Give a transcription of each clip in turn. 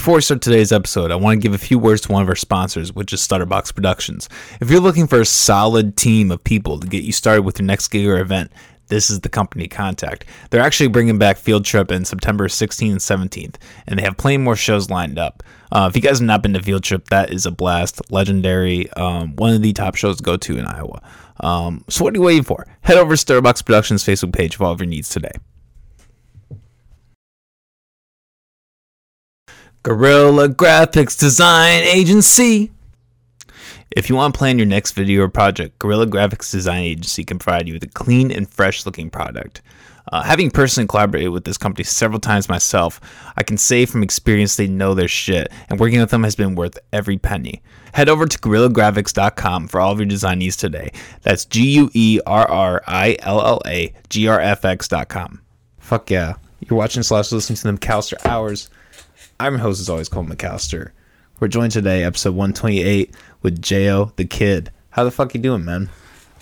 Before we start today's episode, I want to give a few words to one of our sponsors, which is Stutterbox Productions. If you're looking for a solid team of people to get you started with your next gig or event, this is the company contact. They're actually bringing back Field Trip in September 16th and 17th, and they have plenty more shows lined up. Uh, if you guys have not been to Field Trip, that is a blast, legendary, um, one of the top shows to go to in Iowa. Um, so what are you waiting for? Head over to Stutterbox Productions Facebook page for all of your needs today. Guerilla Graphics Design Agency. If you want to plan your next video or project, Guerilla Graphics Design Agency can provide you with a clean and fresh looking product. Uh, having personally collaborated with this company several times myself, I can say from experience they know their shit, and working with them has been worth every penny. Head over to GorillaGraphics.com for all of your design needs today. That's G U E R R I L L A G R F X.com. Fuck yeah. You're watching slash listening to the McAllister Hours. I'm your host, as always, Cole McAllister. We're joined today, episode 128, with Jayo the Kid. How the fuck you doing, man?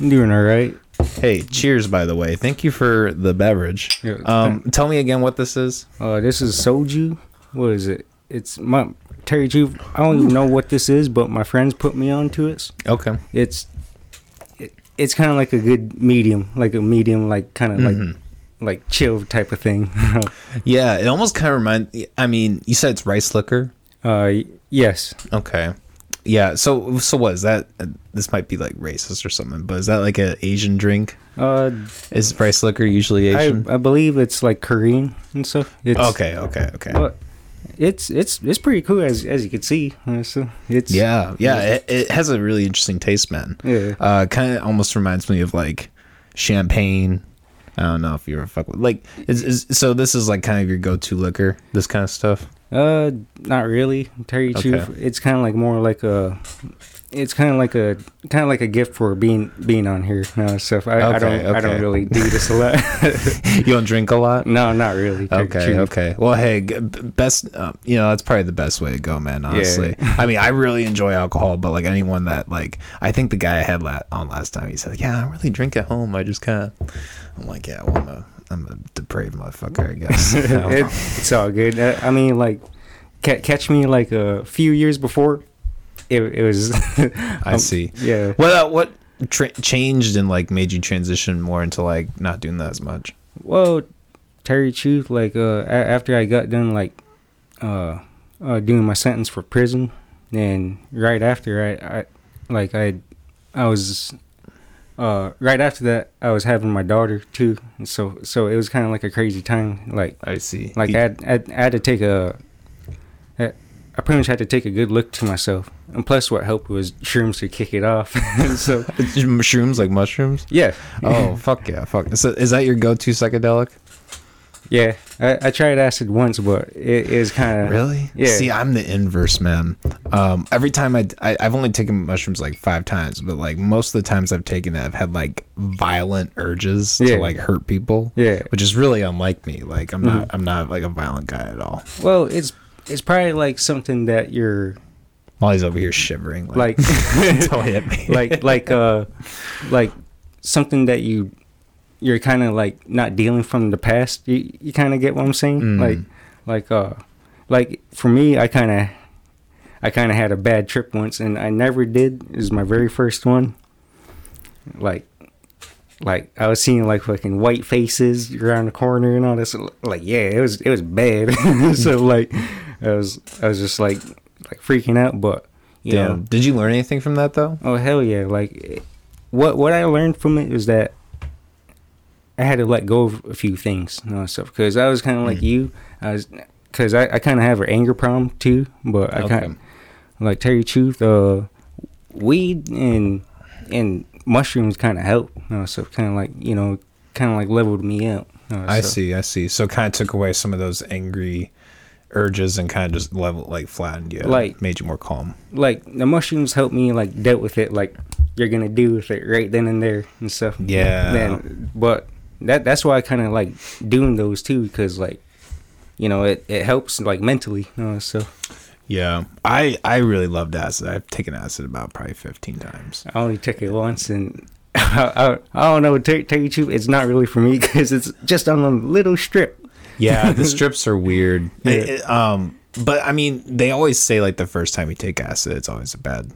I'm doing all right. Hey, cheers, by the way. Thank you for the beverage. Yeah, Um, tell me again what this is. Uh, this is soju. What is it? It's my Terry Juve. I don't even know what this is, but my friends put me onto it. Okay. It's it, it's kind of like a good medium, like a medium, like kind of Mm-hmm. like like chill type of thing. Yeah, it almost kind of reminds. I mean, you said it's rice liquor. uh, yes. Okay. Yeah. So, so what is that? uh, This might be like racist or something, but is that like an Asian drink? Uh, Is rice liquor usually Asian? I believe it's like Korean and stuff. It's, okay. Okay. Okay. But it's it's it's pretty cool as as you can see. Uh, so it's Yeah. Yeah. It, it has a really interesting taste, man. Yeah. Uh, kind of almost reminds me of like champagne. I don't know if you ever fuck with like is, is so this is like kind of your go-to liquor, this kind of stuff. Uh, not really. Terry Okay. Chief. It's kind of like more like a. It's kind of like a kind of like a gift for being being on here and stuff. I, I Okay, don't I don't really do this a lot. you don't drink a lot? no, not really. Okay, okay. Well, hey, best, uh, you know, that's probably the best way to go, man. Honestly, I mean, I really enjoy alcohol, but like anyone that like, I think the guy I had la- on last time, he said, "Yeah, I really drink at home. I just kind of." I'm like, yeah, well, I'm a, I'm a depraved motherfucker, I guess. I it, it's all good. Uh, I mean, like, ca- catch me like a few years before. It, it was. I um, see. Yeah. What uh, what tra- changed and like made you transition more into like not doing that as much? Well, Terry Truth, like uh, a- after I got done like uh, uh, doing my sentence for prison, and right after I, I like I, I was, uh, right after that I was having my daughter too, and so so it was kind of like a crazy time. Like I see. like I had, I had, I had to take a, I pretty much had to take a good look to myself, and plus what helped was shrooms to kick it off. so mushrooms like mushrooms. yeah, Oh fuck yeah, fuck. So is that your go-to psychedelic? yeah, I, I tried acid once, but it is kind of Really? Yeah. See, I'm the inverse, man. Um, every time I, I, I've only taken mushrooms like five times, but like most of the times I've taken it, I've had like violent urges Yeah. to like hurt people. Yeah. Which is really unlike me. Like I'm not, I'm not like a violent guy at all. Well, it's it's probably like something that you're Molly's over here shivering. like me. like like uh like something that you you're kind of like not dealing from the past. You you kind of get what I'm saying? Mm. Like like uh like for me, I kind of I kind of had a bad trip once, and I never did. It was my very first one. Like like I was seeing like fucking white faces around the corner and all this. Like yeah, it was it was bad. so like I was I was just like like freaking out, but Damn. Did you learn anything from that though? Oh hell yeah! Like what what I learned from it is that I had to let go of a few things, know, stuff. Because I was kind of like you, I was because I, I kind of have an anger problem too. But I Okay. kind of like tell you the truth, uh, weed and and mushrooms kind of help, you know, so kind of like you know, kind of like leveled me out. you know, I so- see. I see. So kind of took away some of those angry urges and kind of just level like flattened you, Like- made you more calm. Like the mushrooms helped me like dealt with it like you're gonna do with it right then and there and stuff. Yeah. Then, but that that's why I kind of like doing those too because like you know it, it helps like mentally you know, so Yeah, I I really loved acid. I've taken acid about probably fifteen times. I only took it once and I, I, I don't know tell, tell you truth it's not really for me because it's just on a little strip Yeah, the strips are weird. Yeah. It- um, but I mean, they always say like the first time you take acid, it's always a bad.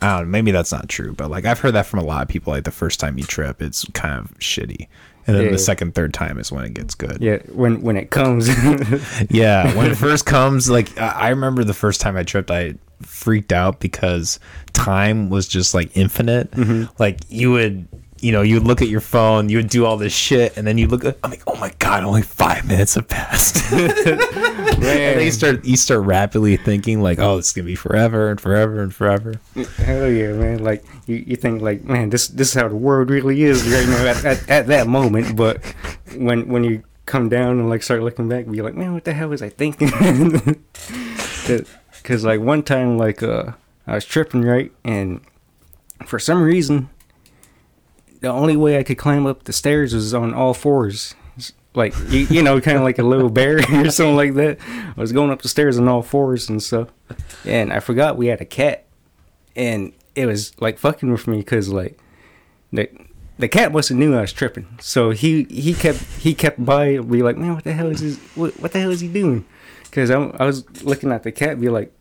I don't know. Maybe that's not true, but like I've heard that from a lot of people. Like the first time you trip, it's kind of shitty, and then Yeah. the second, third time is when it gets good. Yeah, when when it comes. Yeah, when it first comes, like I I remember the first time I tripped, I freaked out because time was just like infinite. Like you would, you know, you would look at your phone, you would do all this shit, and then you look at, I'm like, oh my god, only five minutes have passed. and then you start, you start rapidly thinking like, oh, it's gonna be forever and forever and forever. Hell yeah, man! Like you, you think like, man, this this is how the world really is right now at, at, at that moment. But when when you come down and like start looking back, you're like, man, what the hell was I thinking? Because like one time, like uh, I was tripping right, and for some reason, the only way I could climb up the stairs was on all fours. Like you, you know, kind of like a little bear or something like that. I was going up the stairs on all fours and stuff, and I forgot we had a cat and it was like fucking with me because like the the cat must have knew I was tripping, so he he kept he kept by be like, man, what the hell is this? What, what the hell is he doing? Because I, I was looking at the cat, be like,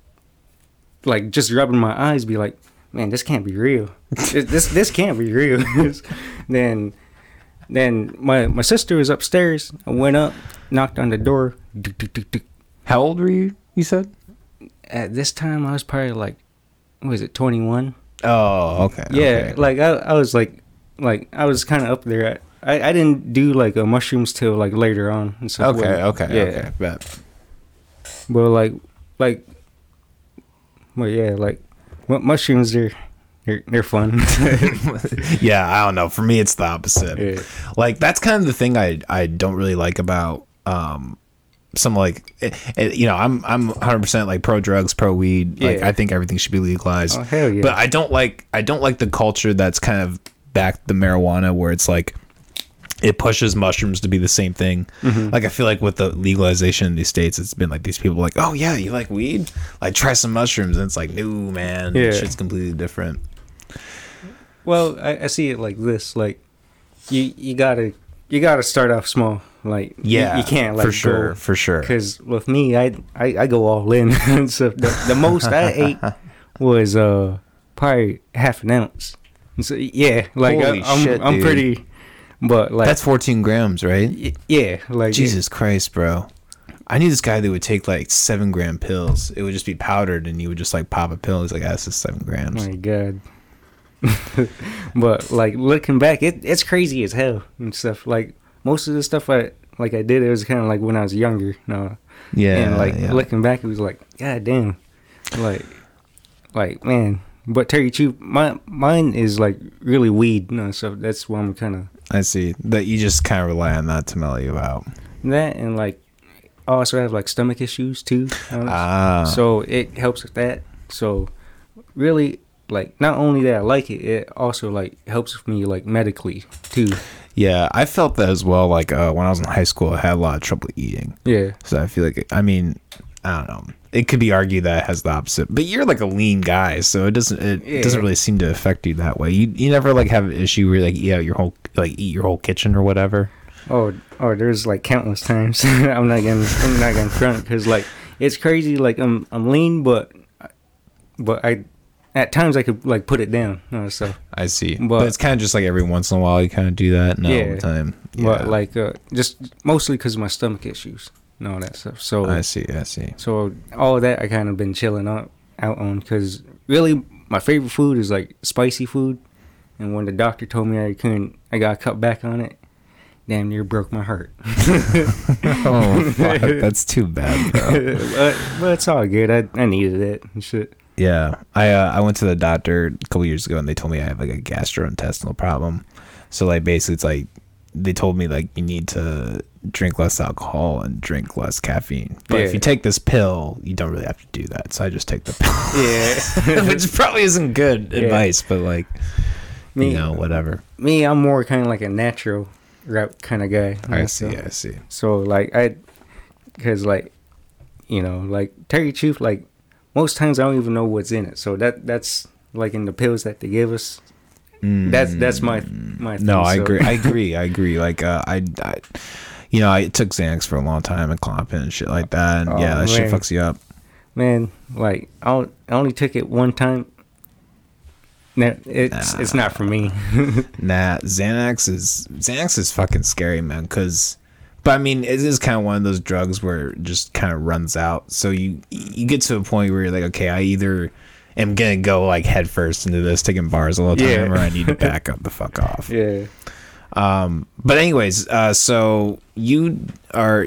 like just rubbing my eyes, be like, man, this can't be real. this this, this can't be real. then then my my sister was upstairs. I went up, knocked on the door. How old were you? You said? At this time, I was probably like, what was it, twenty one? Oh, okay. Yeah, okay. like I, I was like, like I was kind of up there. I, I didn't do like a mushrooms till like later on and stuff. Okay, okay, yeah. okay. Bet. But like, like, well, yeah, like mushrooms are they're they're fun. yeah, I don't know. For me, it's the opposite. Yeah. Like that's kind of the thing I I don't really like about um some like eh, eh, you know I'm I'm 100 percent like pro drugs, pro weed. Like Yeah. I think everything should be legalized. Oh, hell yeah. But I don't like I don't like the culture that's kind of back the marijuana where it's like it pushes mushrooms to be the same thing. Mm-hmm. Like I feel like with the legalization in these states, it's been like these people like, oh yeah, you like weed? Like try some mushrooms, and it's like, no man, Yeah. shit's completely different. well, I, I see it like this. Like, you you gotta you gotta start off small. Like, Yeah, you, can't like for sure, go- for sure. Because with me, I, I I go all in. so the, the most I ate was uh probably half an ounce. And so yeah, like I, Holy I'm shit, I'm pretty, but like That's 14 grams, right? y- yeah, like Jesus Christ, bro. I knew this guy that would take like seven gram pills. It would just be powdered, and you would just like pop a pill. He's like, "Ah, "This is seven grams." My God. but like looking back, it it's crazy as hell and stuff. Like most of the stuff I like I did, it was kind of like when I was younger. You know? Yeah, and like yeah. looking back, it was like, God damn, like, like man. But Terry Chew, my mine is like really weed, you know, so that's why I'm kind of I see that you just kind of rely on that to mellow you out. that, and like I also have like stomach issues too. Ah, so it helps with that. So really, like not only that I like it, it also like helps with me like medically too. yeah, I felt that as well. Like uh, when I was in high school, I had a lot of trouble eating, Yeah. so I feel like I mean, I don't know. It could be argued that it has the opposite, but you're like a lean guy, so it doesn't it Yeah. doesn't really seem to affect you that way. You you never like have an issue where you, like eat out your whole like eat your whole kitchen or whatever. Oh, oh, there's like countless times. I'm not gonna, I'm not gonna front because like it's crazy. Like I'm, I'm lean, but, but I, at times I could like put it down. You know, so, I see, But- but, it's kind of just like every once in a while you kind of do that, not all the time. but like uh, just mostly because of my stomach issues and all that stuff. So, I see, I see. so all that I kind of been chilling out out on because really my favorite food is like spicy food, and when the doctor told me I couldn't, I got cut back on it. Damn near broke my heart. oh, fuck, that's too bad, bro. but, but it's all good. I, I needed it and shit. Yeah, I uh, I went to the doctor a couple years ago and they told me I have like a gastrointestinal problem. So like basically it's like they told me like you need to drink less alcohol and drink less caffeine. But if you take this pill, you don't really have to do that. So I just take the pill. Yeah. Which probably isn't good Yeah. advice, but like Me, you know, whatever. me, I'm more kind of like a natural route kind of guy. I see, So, I see. so like I, because like, you know, like Terry Chief, like most times I don't even know what's in it. So that that's like in the pills that they give us. That's that's my my. No, I so- agree. I agree. I agree. Like uh, I, I, you know, I took Xanax for a long time and Klonopin and shit like that. And Oh, yeah, that shit fucks you up. Man, like I only took it one time. No, it's it's not for me. Nah, Xanax is Xanax is fucking scary, man. Cause, but I mean, it is kind of one of those drugs where it just kind of runs out. So you you get to a point where you're like, okay, I either am gonna go like head first into this, taking bars a little time, Yeah. or I need to back up the fuck off. yeah. Um, but anyways, uh, so you are.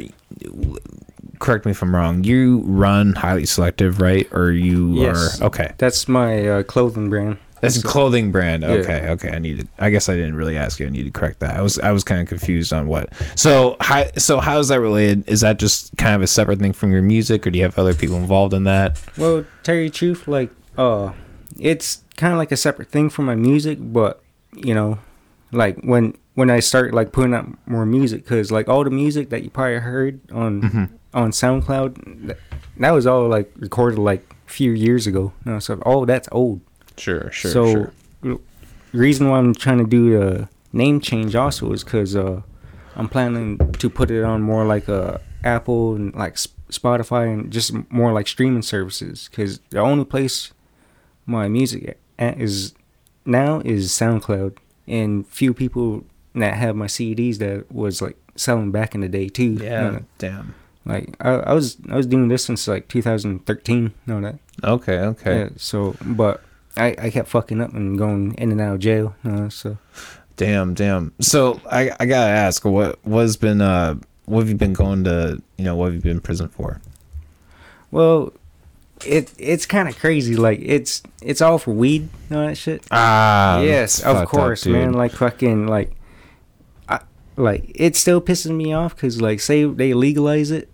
Correct me if I'm wrong. You run highly selective, right? Or you Yes. are okay. That's my uh, clothing brand. That's a clothing brand. Okay, okay. I need to. I guess I didn't really ask you. I need to correct that. I was I was kind of confused on what. So how so how is that related? Is that just kind of a separate thing from your music, or do you have other people involved in that? Well, Terry Truth, like, uh, it's kind of like a separate thing from my music, but you know, like when when I start like putting out more music, cause like all the music that you probably heard on Mm-hmm. on SoundCloud, that, that was all like recorded like a few years ago. You know, so all that's old. Sure, sure, so the reason why I'm trying to do the name change also is because uh, I'm planning to put it on more like uh, Apple and like Spotify and just more like streaming services. Because the only place my music is now is SoundCloud, and few people that have my CDs that was like selling back in the day too. Yeah. You know, Damn. like I, I was I was doing this since like 2013. You know that. Okay. Okay. Yeah, so, but I, I kept fucking up and going in and out of jail. Uh, so, Damn. Damn. So I I gotta ask, what what's been uh what have you been going to you know what have you been in prison for? well, it it's kind of crazy. Like it's it's all for weed, you know that shit. Ah. yes, of fucked up, course, man. Like fucking like, I like it still pisses me off because like say they legalize it.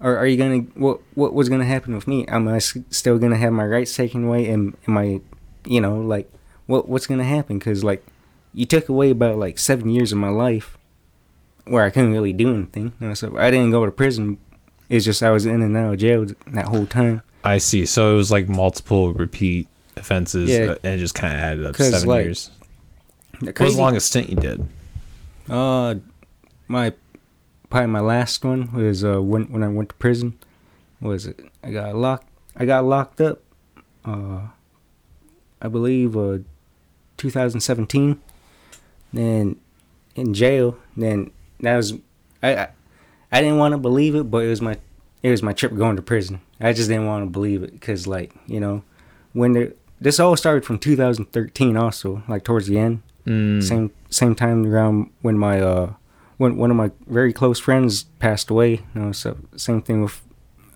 Or are you gonna what what was gonna happen with me? Am I still gonna have my rights taken away? Am am I, you know, like what what's gonna happen? Because like you took away about like seven years of my life where I couldn't really do anything. You know, so I didn't go to prison. It's just I was in and out of jail that whole time. I see. So it was like multiple repeat offenses, Yeah. uh, and it just kind of added up seven like, years. What was the longest stint you did? Uh, my probably my last one was uh when when I went to prison. Was it? I got locked. I got locked up. Uh, I believe uh, 2017. Then in jail. Then that was I. I, I didn't want to believe it, but it was my it was my trip going to prison. I just didn't want to believe it because like you know when the this all started from 2013 also like towards the end. Mm. same same time around when my uh when one of my very close friends passed away you know so same thing with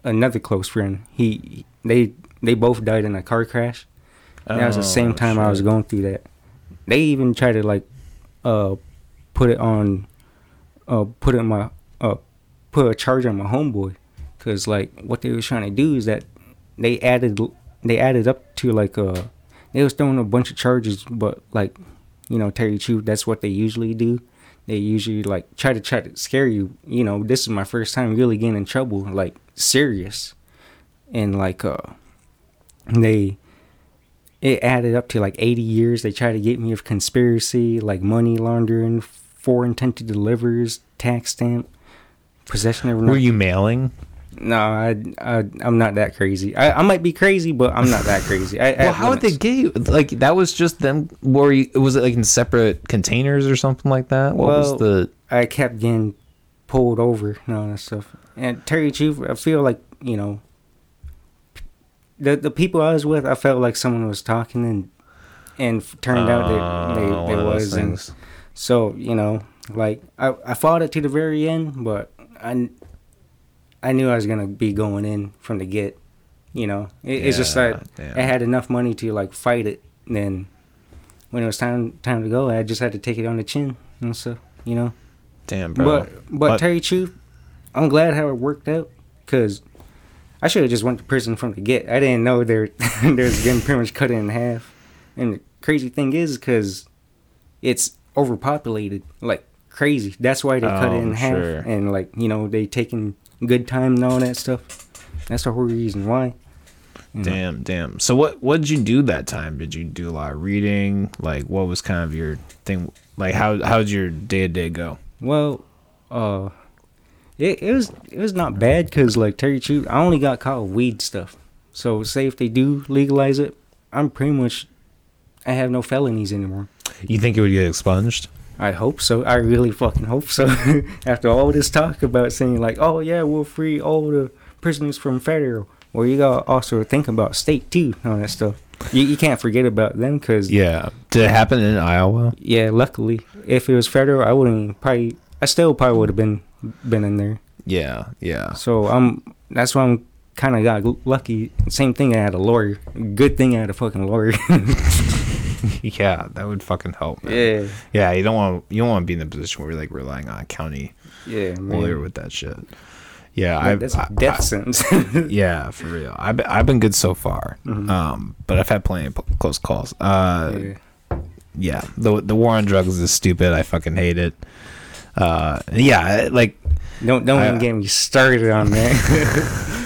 another close friend. He they they both died in a car crash. That was the same Oh, time i was going through that. They even tried to like uh put it on uh put it in my put a charge on my homeboy because like what they were trying to do is that they added they added up to like uh they was throwing a bunch of charges but like you know Terry Chu, that's what they usually do. They usually like try to try to scare you. You know this is my first time really getting in trouble like serious. And like uh they it added up to like 80 years. They tried to get me of conspiracy like money laundering for intent to delivers tax stamp possession of Were you mailing? no I, I i'm not that crazy I, I might be crazy but i'm not that crazy I, Well, how would they get you? Like that was just them. Were you, was it like in separate containers or something like that? What Well, was the? I kept getting pulled over and all that stuff. And Terry Chief, I feel like you know, the the people I was with, I felt like someone was talking, and and turned out that ah, they, they, those was, and so you know, like I I fought it to the very end, but I I knew I was gonna be going in from the get. You know, it, it's just that damn. I had enough money to like fight it. And then when it was time time to go, I just had to take it on the chin and stuff. You know. Damn, bro. But but you the truth, I'm glad how it worked out because I should have just went to prison from the get. I didn't know there there's getting pretty much cut in half. And the crazy thing is because it's overpopulated like crazy. That's why they cut Oh, it in half. sure. And like you know they taking good time and all that stuff. That's the whole reason why. you know. Damn, damn. So what what did you do that time? Did you do a lot of reading? Like what was kind of your thing? Like how how did your day to day go? Well, uh, it, it was it was not bad because like Terry you I only got caught with weed stuff. So say if they do legalize it, I'm pretty much I have no felonies anymore. You think it would get expunged? I hope so. I really fucking hope so. After all this talk about saying like, oh yeah, we'll free all the prisoners from federal. Well, you gotta also think about state too, all that stuff. You, you can't forget about them because Yeah. Did it happen in Iowa? yeah, luckily, if it was federal, I wouldn't probably. I still probably would have been been in there. Yeah. Yeah. So I'm. That's why I'm kind of got lucky. Same thing. I had a lawyer. Good thing I had a fucking lawyer. Yeah, that would fucking help. Man. yeah. Yeah, you don't want you don't want to be in the position where you're like relying on a county Yeah, man. lawyer with that shit. Yeah, I've, that's I, death I- sentence. yeah, for real. I've been, I've been good so far, Mhm. um, but I've had plenty of p- close calls. Uh, yeah. yeah, the the war on drugs is stupid. I fucking hate it. Uh, yeah, like Don't don't I- even get me started on that.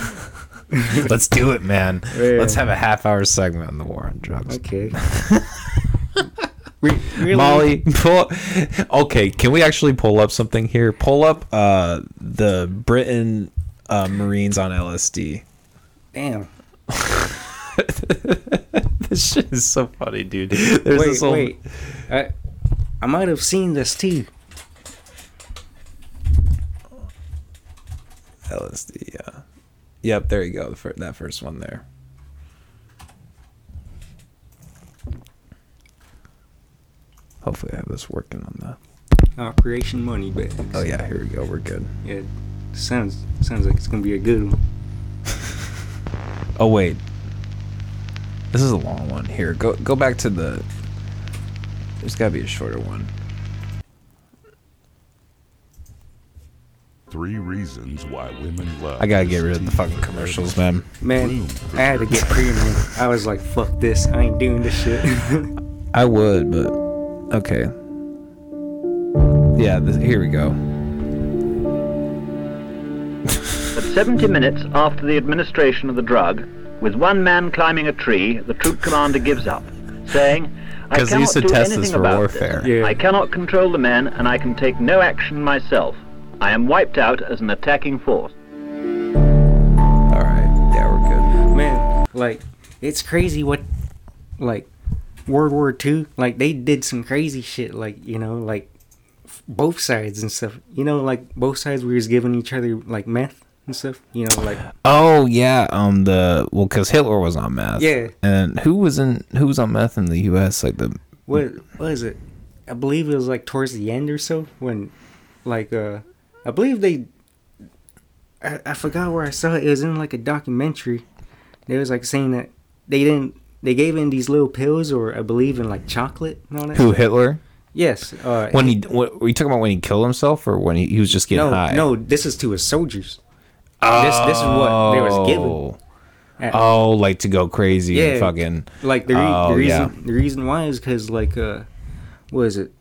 let's do it, man. Yeah. Let's have a half hour segment on the war on drugs. okay. Re- really? Molly, pull. Okay, can we actually pull up something here? Pull up uh, the Britain uh, Marines on LSD. Damn. this shit is so funny, dude. There's wait, this whole- wait. I I might have seen this too. LSD, yeah. Yep, there you go. The fir- that first one there. Hopefully, I have this working on the. Operation Moneybags. Oh yeah, here we go. We're good. Yeah. Sounds sounds like it's gonna be a good one. Oh wait, this is a long one. Here, go go back to the. There's got to be a shorter one. Three reasons why women love. I gotta get rid of the fucking commercials, man. Man, I had to get premium. I was like, fuck this. I ain't doing this shit. I would, but okay. Yeah, this, here we go. At 70 minutes after the administration of the drug, with one man climbing a tree, the troop commander gives up, saying, I 'Cause they cannot used to do test this anything for about warfare. This. Yeah. I cannot control the men, and I can take no action myself. I am wiped out as an attacking force. All right, yeah, we're good. Man, like, it's crazy what, like, World War II, like, they did some crazy shit, like, you know, like, f- both sides and stuff. You know, like, both sides were just giving each other, like, meth and stuff. You know, like, Oh yeah, um, the well, because Hitler was on meth. Yeah. and who was in who was on meth in the U.S. Like the what, what is it? I believe it was, like, towards the end or so when, like, uh, I believe they, I, I forgot where I saw it. It was in, like, a documentary. They was, like, saying that they didn't, they gave in these little pills or I believe in, like, chocolate and all that. who Hitler Yes. Uh, when he what, were you talking about when he killed himself or when he, he was just getting no, high? no, this is to his soldiers. This this is what they was given. Oh. At- Oh, like to go crazy and Yeah. fucking. Like the, re- Oh, the reason yeah. the reason why is because like uh, what is it?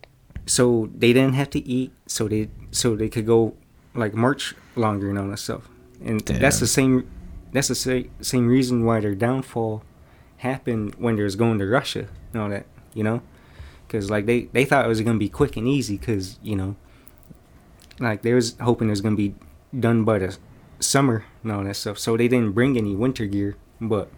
So they didn't have to eat, so they so they could go like march longer and all that stuff. And that's the same that's the sa- same reason why their downfall happened when they was going to Russia and all that. You know, because like they they thought it was gonna be quick and easy because you know, like they was hoping it was gonna be done by the summer and all that stuff. So they didn't bring any winter gear, but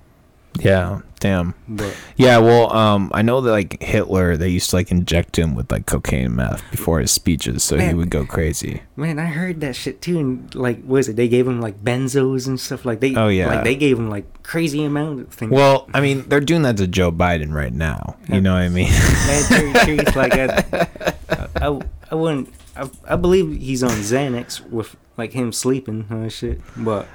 Yeah, damn. but. Yeah, well, um, I know that like Hitler, they used to like inject him with like cocaine meth before his speeches, so he would go crazy. Man, I heard that shit too, and like, what is it? They gave him like benzos and stuff. Like they, Oh, yeah. like they gave him like crazy amount of things. Well, I mean, they're doing that to Joe Biden right now. You know what I mean? man, tell you the truth, like I, I, I wouldn't. I, I believe he's on Xanax with like him sleeping and shit. But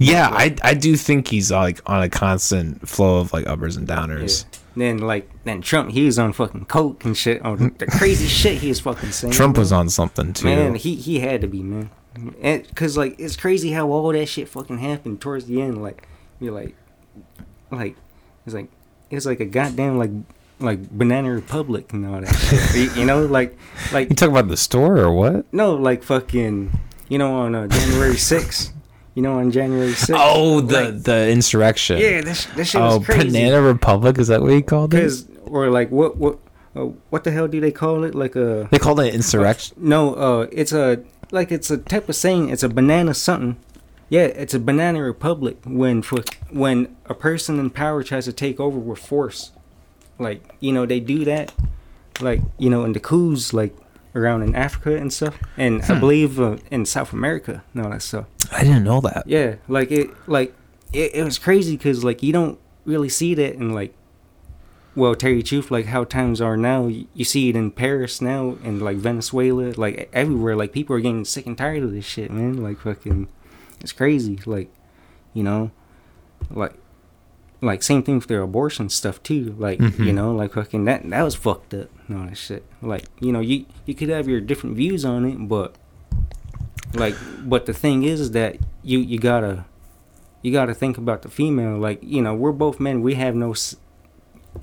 yeah, I I do think he's like on a constant flow of like uppers and yeah. downers. then like then Trump, he was on fucking coke and shit. On the crazy shit he was fucking saying. Trump was on something too. Man, he he had to be man, and cause like it's crazy how all that shit fucking happened towards the end. Like you're like, like it's like it's like a goddamn like like Banana Republic and all that shit. you, you know, like like you talk about the store or what? no, like fucking you know on uh, January sixth. You know on January sixth. Oh, the like, the insurrection. yeah, this this shit Oh, was crazy. Banana Republic is that what you called it? Or like what what uh, what the hell do they call it? Like a They call it insurrection. No, uh, it's a like it's a type of saying. It's a banana something. Yeah, it's a banana republic when for, when a person in power tries to take over with force. Like you know they do that, like you know in the coups like around in Africa and stuff, and I believe uh, in South America and all that stuff. I didn't know that. Yeah, like it, like it, it was crazy because like you don't really see that in like, well, Terry truth, like how times are now. You, you see it in Paris now, and like Venezuela, like everywhere. Like people are getting sick and tired of this shit, man. Like fucking, it's crazy. Like, you know, like. Like same thing with their abortion stuff too. Like you mm-hmm. know, like fucking that that was fucked up. and all that shit. Like you know, you you could have your different views on it, but like but the thing is, is that you you gotta you gotta think about the female like you know we're both men we have no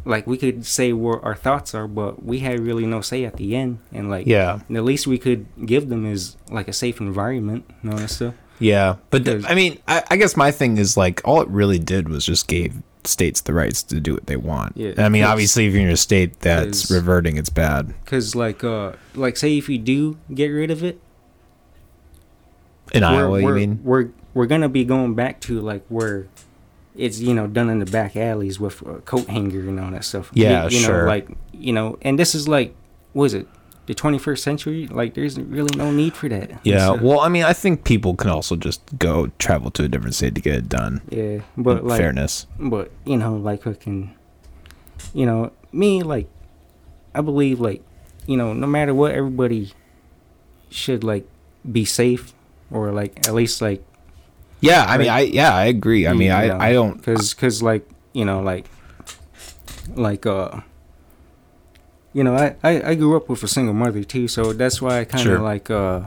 like we could say what our thoughts are but we had really no say at the end and like Yeah. the least we could give them is like a safe environment and all that stuff Yeah, but th- I mean, I, I guess my thing is like all it really did was just gave states the rights to do what they want. Yeah, I mean, obviously, if you're in a state that's reverting, it's bad. because like uh like say if you do get rid of it In we're, Iowa, you we're, mean? we're we're gonna be going back to like where it's you know done in the back alleys with a coat hanger and all that stuff. Yeah, you, you sure. Know, like you know, and this is like, was it? The 21st century? Like, there's really no need for that. Yeah. So, Well, I mean, I think people can also just go travel to a different state to get it done. yeah, but like, fairness. but you know, like fucking, you know, me like, I believe like, you know, no matter what, everybody should like be safe or like at least like Yeah, I mean, I yeah, I agree. I mean, I I don't. because because like you know like like uh you know I, I I grew up with a single mother too so that's why I kind of Sure. like uh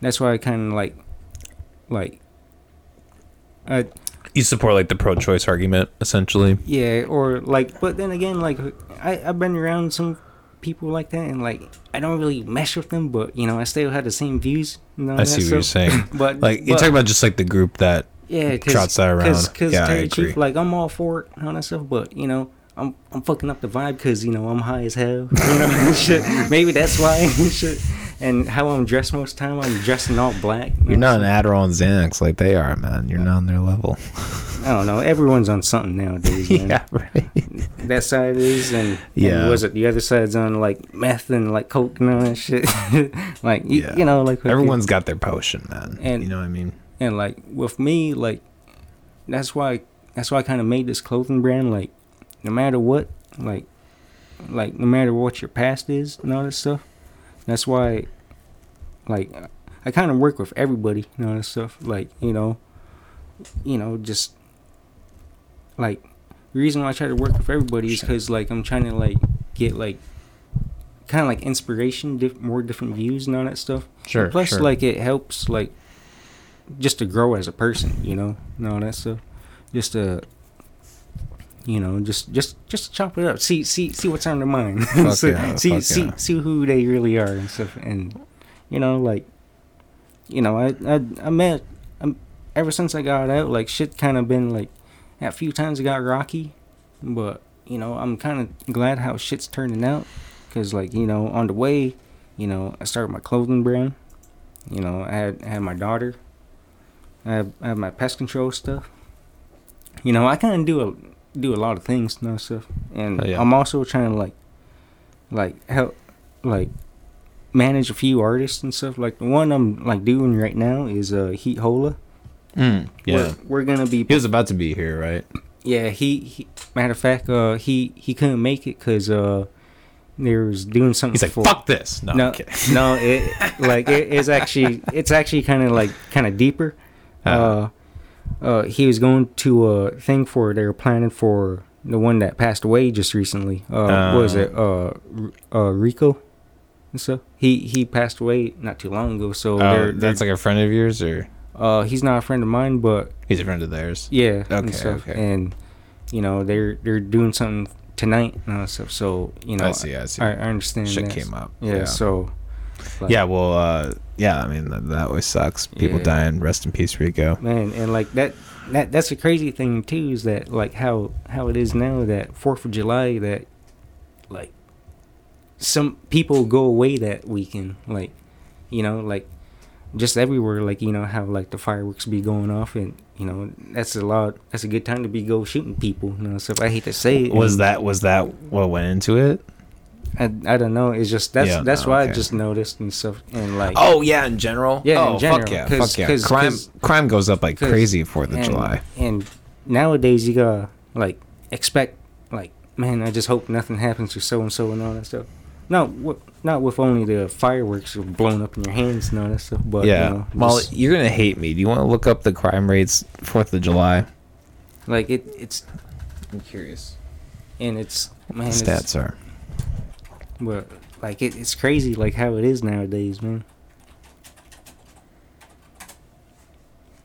that's why I kind of like like I You support like the pro-choice argument, essentially. yeah or like but then again like I I've been around some people like that and like I don't really mesh with them but you know I still had the same views you know, I see what you're saying. but Like you're talking about just like the group that. Yeah, trots that around. Cause, cause Yeah, I you the truth, agree. like I'm all for it and all that stuff, but you know, I'm I'm fucking up the vibe because you know I'm high as hell. You know, shit. Maybe that's why. and shit. And how I'm dressed most of the time, I'm dressing all black. You're not an Adderall and Xanax like they are, man. You're not on their level. I don't know. Everyone's on something nowadays. Man. yeah, right. That side is, and Yeah. and was it the other side's on like meth and like coke and all that shit. like you, Yeah. you know, like Everyone's got their potion, man. And- you know what I mean? and like with me like that's why that's why i kind of made this clothing brand like no matter what like like no matter what your past is and all that stuff that's why like i kind of work with everybody and all that stuff like you know you know just like the reason why i try to work with everybody is because like i'm trying to like get like kind of like inspiration diff- more different views and all that stuff Sure, And plus sure. like it helps like just to grow as a person, you know, and all that stuff. Just to, you know, just just just chop it up. See see see what's on their mind. See yeah, see see, yeah. see who they really are and stuff. And you know, like, you know, I I I met I'm, ever since I got out, like shit kind of been like a few times it got rocky, but you know I'm kind of glad how shit's turning out, cause like you know on the way, you know I started my clothing brand. You know, I had I had my daughter. I have, I have my pest control stuff. You know, I kind of do a do a lot of things and stuff, and Oh, yeah. I'm also trying to like, like help, like manage a few artists and stuff. Like the one I'm like doing right now is uh Heat Hola. Mm, yeah. We're, we're gonna be He was about to be here, right? yeah. He, he matter of fact, uh, he he couldn't make it because uh, they was doing something. He's like, for, fuck this. No, no, no, it like it is actually it's actually kind of like kind of deeper. Uh, uh, he was going to a thing for they were planning for the one that passed away just recently. Uh, what was Uh. it? Uh, uh, Rico. And stuff. He he passed away not too long ago. So Oh, they're, that's like a friend of yours, or uh, he's not a friend of mine, but he's a friend of theirs. yeah, and Okay, stuff. okay. And you know they're they're doing something tonight and all that stuff. So you know I see, I see. I, I understand. Shit that. came up. Yeah, Yeah. So. like, yeah, well, uh, yeah. I mean, that, that always sucks. People Yeah. dying. Rest in peace, Rico. man and like that that that's a crazy thing too is that like how how it is now that fourth of july that like some people go away that weekend like you know like just everywhere. Like you know how like the fireworks be going off, and you know that's a lot. That's a good time to be go shooting people. You know, so I hate to say it. Was and that was that what went into it? I, I don't know. It's just that's Yeah, that's no, why okay. I just noticed and stuff and like Oh yeah, in general. Yeah, in oh, general, Fuck yeah, 'cause- fuck yeah. 'cause- crime 'cause- crime goes up like crazy Fourth of and, July. And nowadays you gotta like expect like man, I just hope nothing happens to so and so and all that stuff. Not wi- not with only the fireworks blown up in your hands and all that stuff, but yeah, you know, Molly, just, you're gonna hate me. Do you want to look up the crime rates Fourth of July? like it it's I'm curious. and it's man, What it's, stats are. But like it, it's crazy like how it is nowadays, man.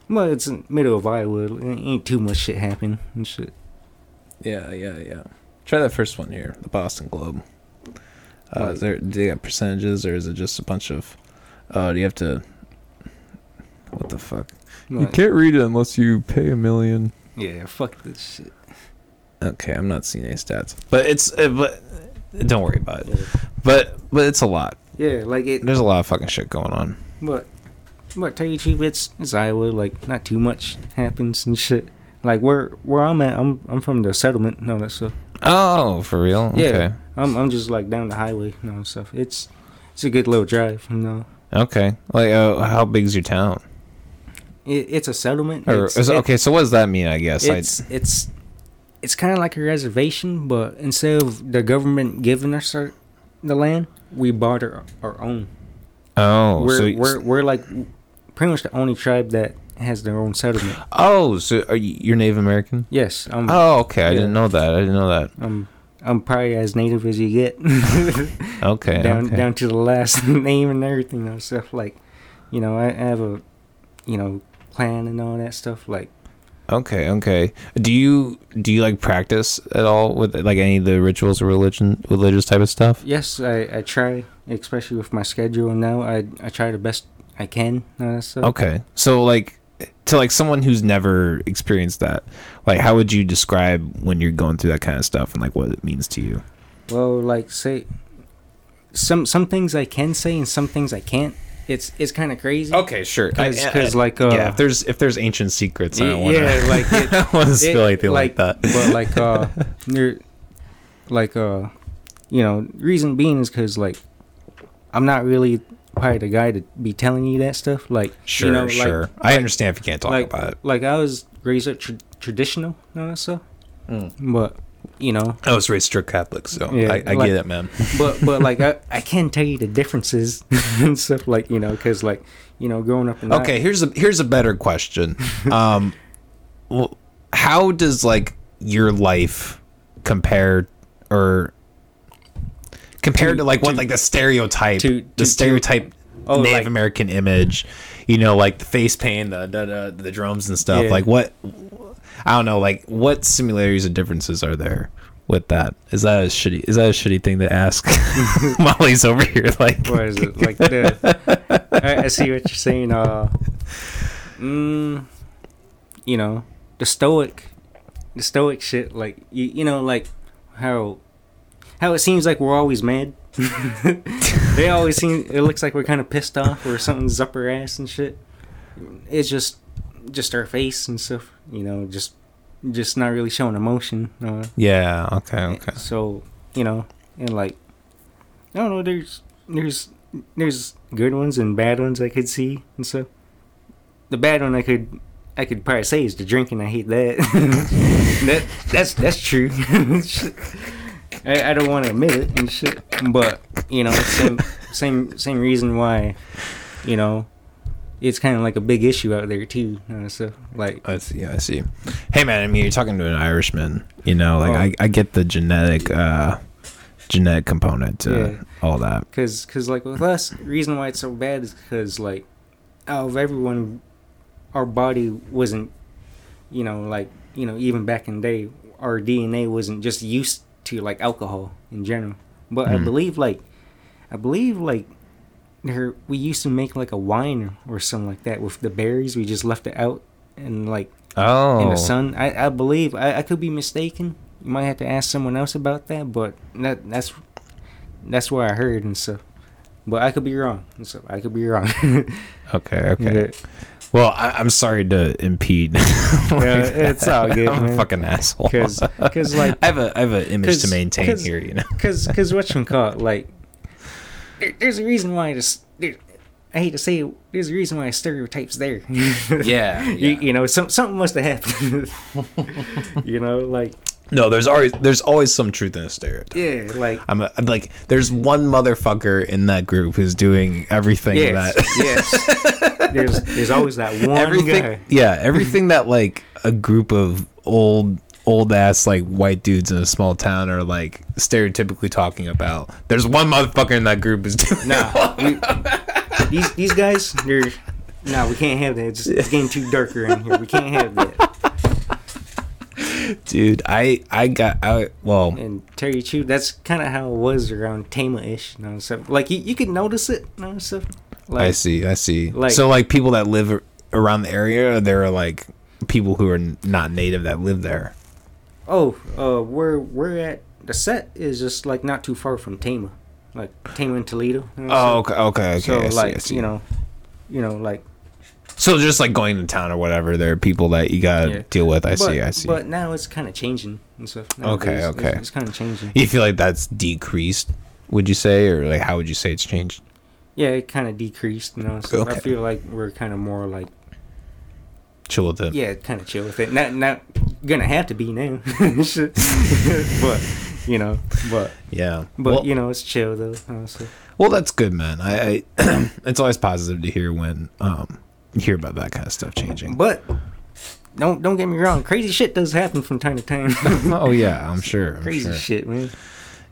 Well, it's in the middle of Iowa. It ain't too much shit happen and shit. Yeah, yeah, yeah. Try that first one here, the Boston Globe. Uh, is there do they got percentages or is it just a bunch of? Uh, do you have to? What the fuck? Like, can't read it unless you pay a million. yeah, fuck this shit. Okay, I'm not seeing any stats, but it's uh, but don't worry about it. But but it's a lot. Yeah, like it. There's a lot of fucking shit going on. But, but you truth, it's it's Iowa. Like not too much happens and shit. Like where where I'm at, I'm I'm from the settlement and all that stuff. Oh, for real? Yeah, Okay. I'm I'm just like down the highway and all that stuff. It's it's a good little drive, you know. Okay. Like, uh, how big's your town? It, it's a settlement. Or it's, it- okay, so what does that mean? I guess. It's it's it's kind of like a reservation, but instead of the government giving us our, the land, we bought our, our own. oh, we're, so we're we're like pretty much the only tribe that has their own settlement. oh, so are you you're Native American? Yes, I'm Oh, okay. I didn't know that. I didn't know that. I'm I'm probably as native as you get. Okay. down okay. down to the last name and everything and stuff like, you know, I, I have a, you know, clan and all that stuff. Like, Okay, okay. Do you do you like practice at all with like any of the rituals or religion religious type of stuff? yes, I, I try, especially with my schedule now. I I try the best I can. that stuff. Okay. So like to like someone who's never experienced that, like how would you describe when you're going through that kind of stuff and like what it means to you? Well, like say, some some things I can say and some things I can't. It's it's kind of crazy. Okay, sure. 'cause, like, uh, yeah, if there's if there's ancient secrets, I don't want yeah, like it, I don't want to spill it- anything like, that. But like uh, you're, like uh, you know, reason being is because like I'm not really probably the guy to be telling you that stuff. Like sure, you know, like- sure. I understand if you can't talk like about it. like I was raised up tra- traditional and all that stuff, Mm. but you know, I was raised strict Catholic, so Yeah, I, I like- get it, man. but but like I, I can tell you the differences and stuff like you know because like you know growing up in Okay, here's a here's a better question. Um, well, how does like your life compare or compared to, To- like what to- like the stereotype, to- the stereotype Oh, Native like- American image, you know, like the face paint, the the, the, the drums and stuff. Yeah. Like what? I don't know. Like what similarities and differences are there? With that, is that a shitty? Is that a shitty thing to ask? Molly's over here, like, what is it like the I, I see what you're saying uh mm, you know the stoic the stoic shit like you, you know like how how it seems like we're always mad they always seem it looks like we're kind of pissed off or something's up our ass and shit it's just just her face and stuff you know just just not really showing emotion uh, yeah, okay, okay. so you know, and like, I don't know. There's there's there's good ones and bad ones I could see and stuff. The bad one I could I could probably say is the drinking. I hate that. that that's that's true. I, I don't want to admit it and shit, but you know, same same same reason why, you know, it's kind of like a big issue out there too. And stuff like I see. I see. Hey, man. I mean, you're talking to an Irishman. You know, like Oh. I, I get the genetic, uh, genetic component to Yeah. all that. Cause, cause like with us, reason why it's so bad is because like, out of everyone, our body wasn't, you know, like you know, even back in the day, our DNA wasn't just used to like alcohol in general. But I Mhm. believe like, I believe like, there we used to make like a wine or, something like that with the berries. We just left it out and like Oh, in the oh. sun. I, I believe I, I could be mistaken. You might have to ask someone else about that, but that that's that's what I heard and stuff. but I could be wrong. So I could be wrong. Okay, okay. Well, I, I'm sorry to impede. Yeah, it's all good, I'm a fucking asshole. 'Cause- 'cause, like- I have a I have an image to maintain here. You know. Cause, cause what you call it, like, there, there's a reason why this. There, I hate to say it, there's a reason why stereotypes there. Yeah, You, you know, some something must have happened. you know, like No, there's always there's always some truth in a stereotype. yeah, like I'm, a, I'm like, there's one motherfucker in that group who's doing everything yes, that yes. There's there's always that one everything, guy. yeah, everything that like a group of old old ass like white dudes in a small town are like stereotypically talking about. There's one motherfucker in that group who's doing. Nah, we, these these guys, they're nah. We can't have that. It's, it's getting too dark around here. We can't have that. dude. I I got I well. And Terry truth, that's kind of how it was around Tama-ish. You know, stuff. Like you, you could notice it. You know, stuff. Like, I see, I see. like- so like people that live around the area, there are like people who are not native that live there. Oh, uh, where we're at the set is just like not too far from Tama, like Tama and Toledo. you know, Oh, okay, okay, okay. So see, like you know, you know like so just like going to town or whatever, there are people that you gotta Yeah. deal with. I but, see, I see. But now it's kind of changing and stuff. Okay, Nowadays, okay. It's, it's kind of changing. you feel like that's decreased? Would you say, or like how would you say it's changed? Yeah, it kind of decreased. You know, so I feel like we're kind of more like Chill with it. yeah, kind of chill with it. Not not gonna have to be now, but you know, but yeah. but well, you know, it's chill though. Honestly. well, that's good, man. I, I it's always positive to hear when um you hear about that kind of stuff changing. But don't don't get me wrong, crazy shit does happen from time to time. oh yeah, I'm sure. I'm crazy sure. shit, man.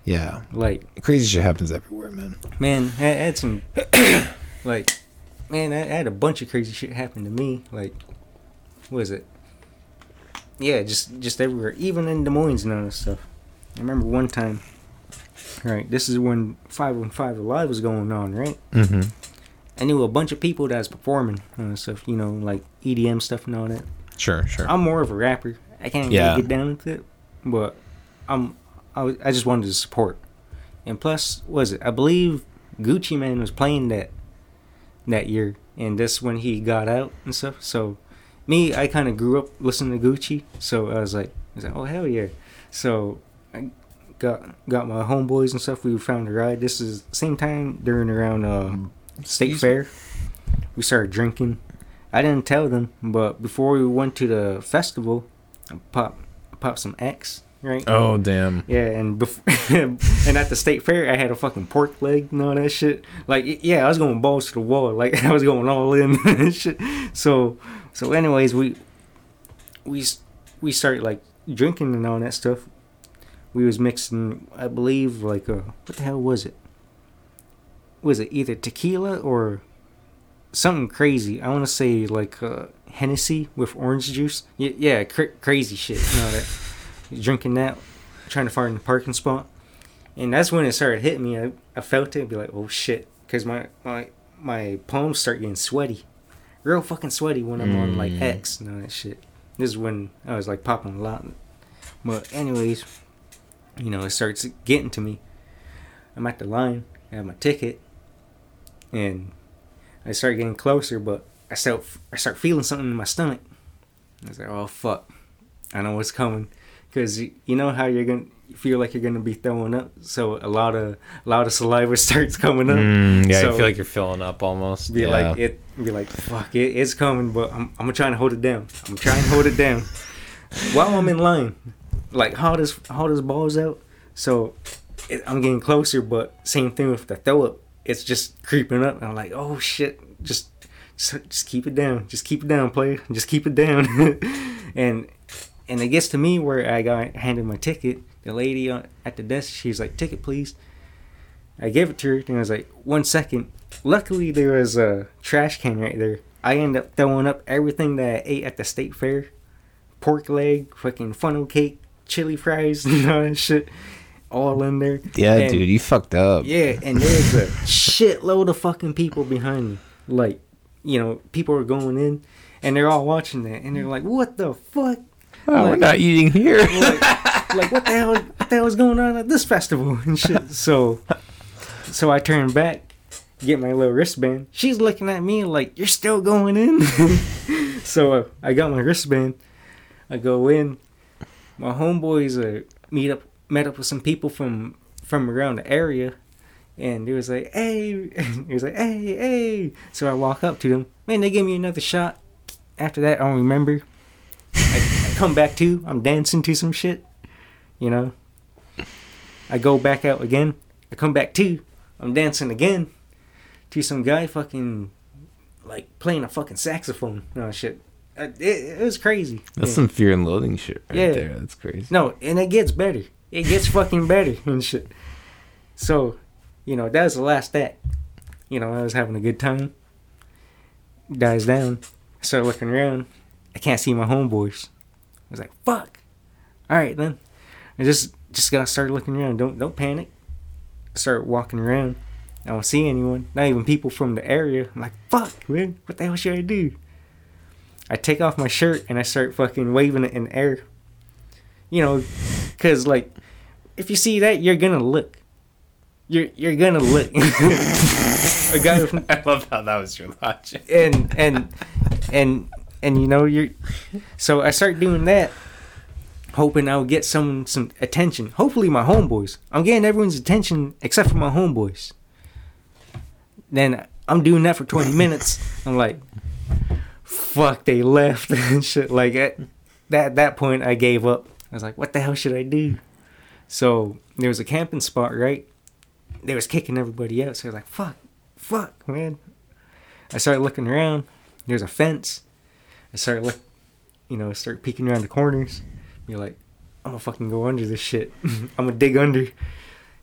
Yeah, Like crazy shit happens everywhere, man. man, I had some like man, I I had a bunch of crazy shit happen to me. Like, what is it? Yeah, just just everywhere, even in Des Moines and all that stuff. I remember one time. Right, this is when Five One Five Alive was going on, right? Mm-hmm. I knew a bunch of people that was performing and stuff, you know, like EDM stuff and all that. Sure, sure. I'm more of a rapper. I can't Yeah. really get down with it, but I'm I, was- I just wanted to support. And plus, was it? I believe Gucci Mane was playing that that year, and that's when he got out and stuff. So me, I kind of grew up listening to Gucci, so I was like, I was like, oh hell yeah. So I got got my homeboys and stuff. We found a ride. This is same time during around uh, State Excuse Fair. We started drinking. I didn't tell them, but before we went to the festival, I pop popped some X, right? oh damn. Yeah, and bef- and at the state fair, I had a fucking pork leg and all that shit. Like, yeah, I was going balls to the wall. Like, I was going all in and shit. So, so anyways, we we we started like drinking and all that stuff. We was mixing, I believe, like uh, what the hell was it? Was it either tequila or something crazy? I want to say like uh, Hennessy with orange juice. Yeah, cra- crazy shit. You know that drinking that, trying to find the parking spot, and that's when it started hitting me. I, I felt it, and be like, oh shit, because my my my palms start getting sweaty, real fucking sweaty when I'm on like Mm. X and all that shit. This is when I was like popping a lot. But anyways, you know, it starts getting to me. I'm at the line, I have my ticket, and I start getting closer, but I start I start feeling something in my stomach. I was like, oh fuck, I know what's coming, because you know how you're gonna feel like you're gonna be throwing up, so a lot of a lot of saliva starts coming up. Mm, yeah, So- I feel like you're filling up almost. be yeah. like it be like fuck it it's coming but I'm, I'm trying to hold it down. I'm trying to hold it down. While i'm in line like hard as hard as balls out. So it, i'm getting closer but same thing with the throw up. It's just creeping up. And i'm like oh shit. Just just, just keep it down. Just keep it down player. Just keep it down. And and it gets to me where i got handed my ticket the lady at the desk she's like ticket please I gave it to her and I was like, one second. Luckily, there was a trash can right there. I ended up throwing up everything that I ate at the state fair pork leg, fucking funnel cake, chili fries, and all that shit. All in there. yeah, And- dude, you fucked up. Yeah, and there's a shitload of fucking people behind me. Like, you know, people are going in and they're all watching that and they're like, what the fuck? Oh, we're not eating here. like, like what the hell what the hell is going on at this festival and shit so so i turn back get my little wristband. She's looking at me like, "You're still going in." so uh, I got my wristband. I go in. My homeboys uh, meet up, met up with some people from from around the area, and he was like, "Hey," he was like, "Hey, hey." So I walk up to them. Man, they gave me another shot. After that, I don't remember. Come back to. I'm dancing to some shit. You know. I go back out again. I come back to. I'm dancing again to some guy fucking like playing a fucking saxophone. No shit. Uh, It, it was crazy. That's Yeah. some fear and loathing shit right Yeah. there. That's crazy. No, and it gets better. It gets fucking better and shit. So, you know, that was the last act. You know, I was having a good time. Dies down. I start looking around. I can't see my homeboys. I was like, fuck. Alright then. I just just gotta start looking around. Don't don't panic. Start walking around. I don't see anyone. Not even people from the area. I'm like, fuck, man. What the hell should I do? I take off my shirt and I start fucking waving it in the air you know, because like if you see that, you're gonna look. You're you're gonna look. a guy I love how that was your logic. and and and and you know you're. So I start doing that, hoping I'll get some some attention. Hopefully my homeboys. I'm getting everyone's attention except for my homeboys. Then I'm doing that for 20 minutes. I'm like, fuck, they left and shit. Like at that that point, I gave up. I was like, what the hell should I do? So there was a camping spot, right? They was kicking everybody out. So I was like, fuck, fuck, man. I started looking around. There's a fence. I started look, you know, start peeking around the corners. You're like, I'm gonna fucking go under this shit. I'm gonna dig under.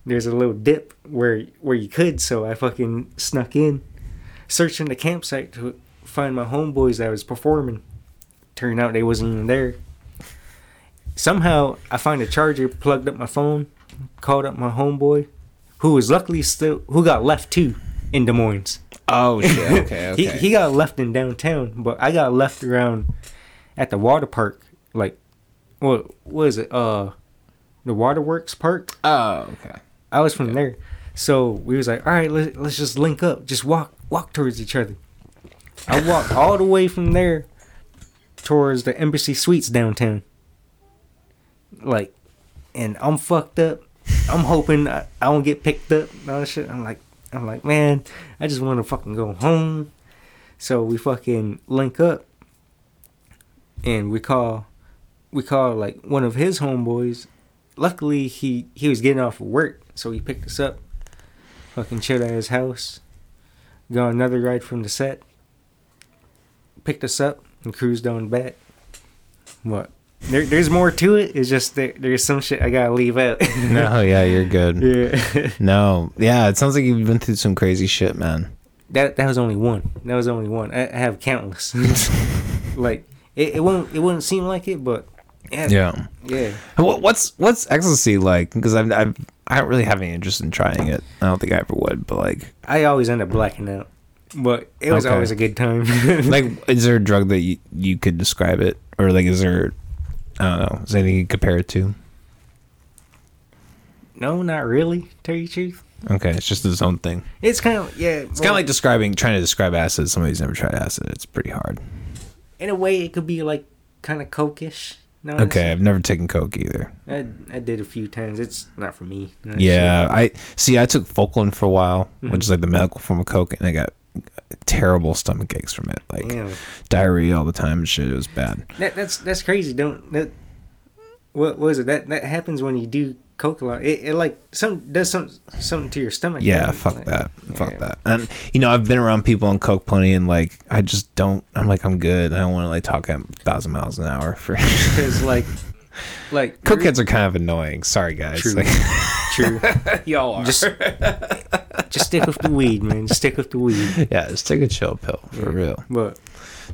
There's a little dip where where you could, so I fucking snuck in, searching the campsite to find my homeboys that was performing. Turned out they wasn't even there. Somehow I find a charger, plugged up my phone, called up my homeboy, who was luckily still who got left too in Des Moines. Oh shit. Okay. Okay. He he got left in downtown, but I got left around at the water park. Like, what what is it? Uh, the Waterworks Park. oh okay. I was from there, so we was like, all right, let's let's just link up, just walk walk towards each other. I walked all the way from there towards the Embassy Suites downtown. Like, and I'm fucked up. I'm hoping I, I don't get picked up all that shit. I'm like, I'm like, man, I just want to fucking go home. So we fucking link up, and we call, we call like one of his homeboys. Luckily, he he was getting off of work, so he picked us up. Fucking chilled at his house. Got another ride from the set. Picked us up and cruised on back. What? There, there's more to it. It's just there, there's some shit I gotta leave out. No, yeah, you're good. yeah. No, yeah, it sounds like you've been through some crazy shit, man. that that was only one. That was only one. I, I have countless. like it, it won't it wouldn't seem like it, but yeah, Yeah. yeah. What, what's what's ecstasy like? Because I've, I've I don't really have any interest in trying it. I don't think I ever would. But like, I always end up blacking out, but it was Okay. always a good time. like, is there a drug that you, you could describe it, or like, is there? I don't know. Is there anything you compare it to? no, not really. to Tell you the truth, Okay, it's just its own thing. it's kind of yeah. It's kind of like describing, trying to describe acid. Somebody's never tried acid. It's pretty hard. in a way it could be like kind of cokish. No, Okay, I've never taken coke either. I, I did a few times. It's not for me. No, Yeah, I see. I took Focalin for a while, which mm-hmm. is like the medical form of coke, and I got terrible stomach aches from it, like Damn. diarrhea all the time and shit. It was bad. That that's that's crazy. Don't that. What was it? That that happens when you do coke a lot. It, it like some does some something to your stomach. Yeah, right? fuck Like, that. Fuck that. And you know, I've been around people on coke plenty, and like, I just don't. I'm like, I'm good. I don't want to like talk at a thousand miles an hour for. Because like, like Cokeheads are kind of annoying. Sorry, guys. True. Like, true. y'all are. Just just stick with the weed, man. Stick with the weed. yeah, just take a chill pill for real. But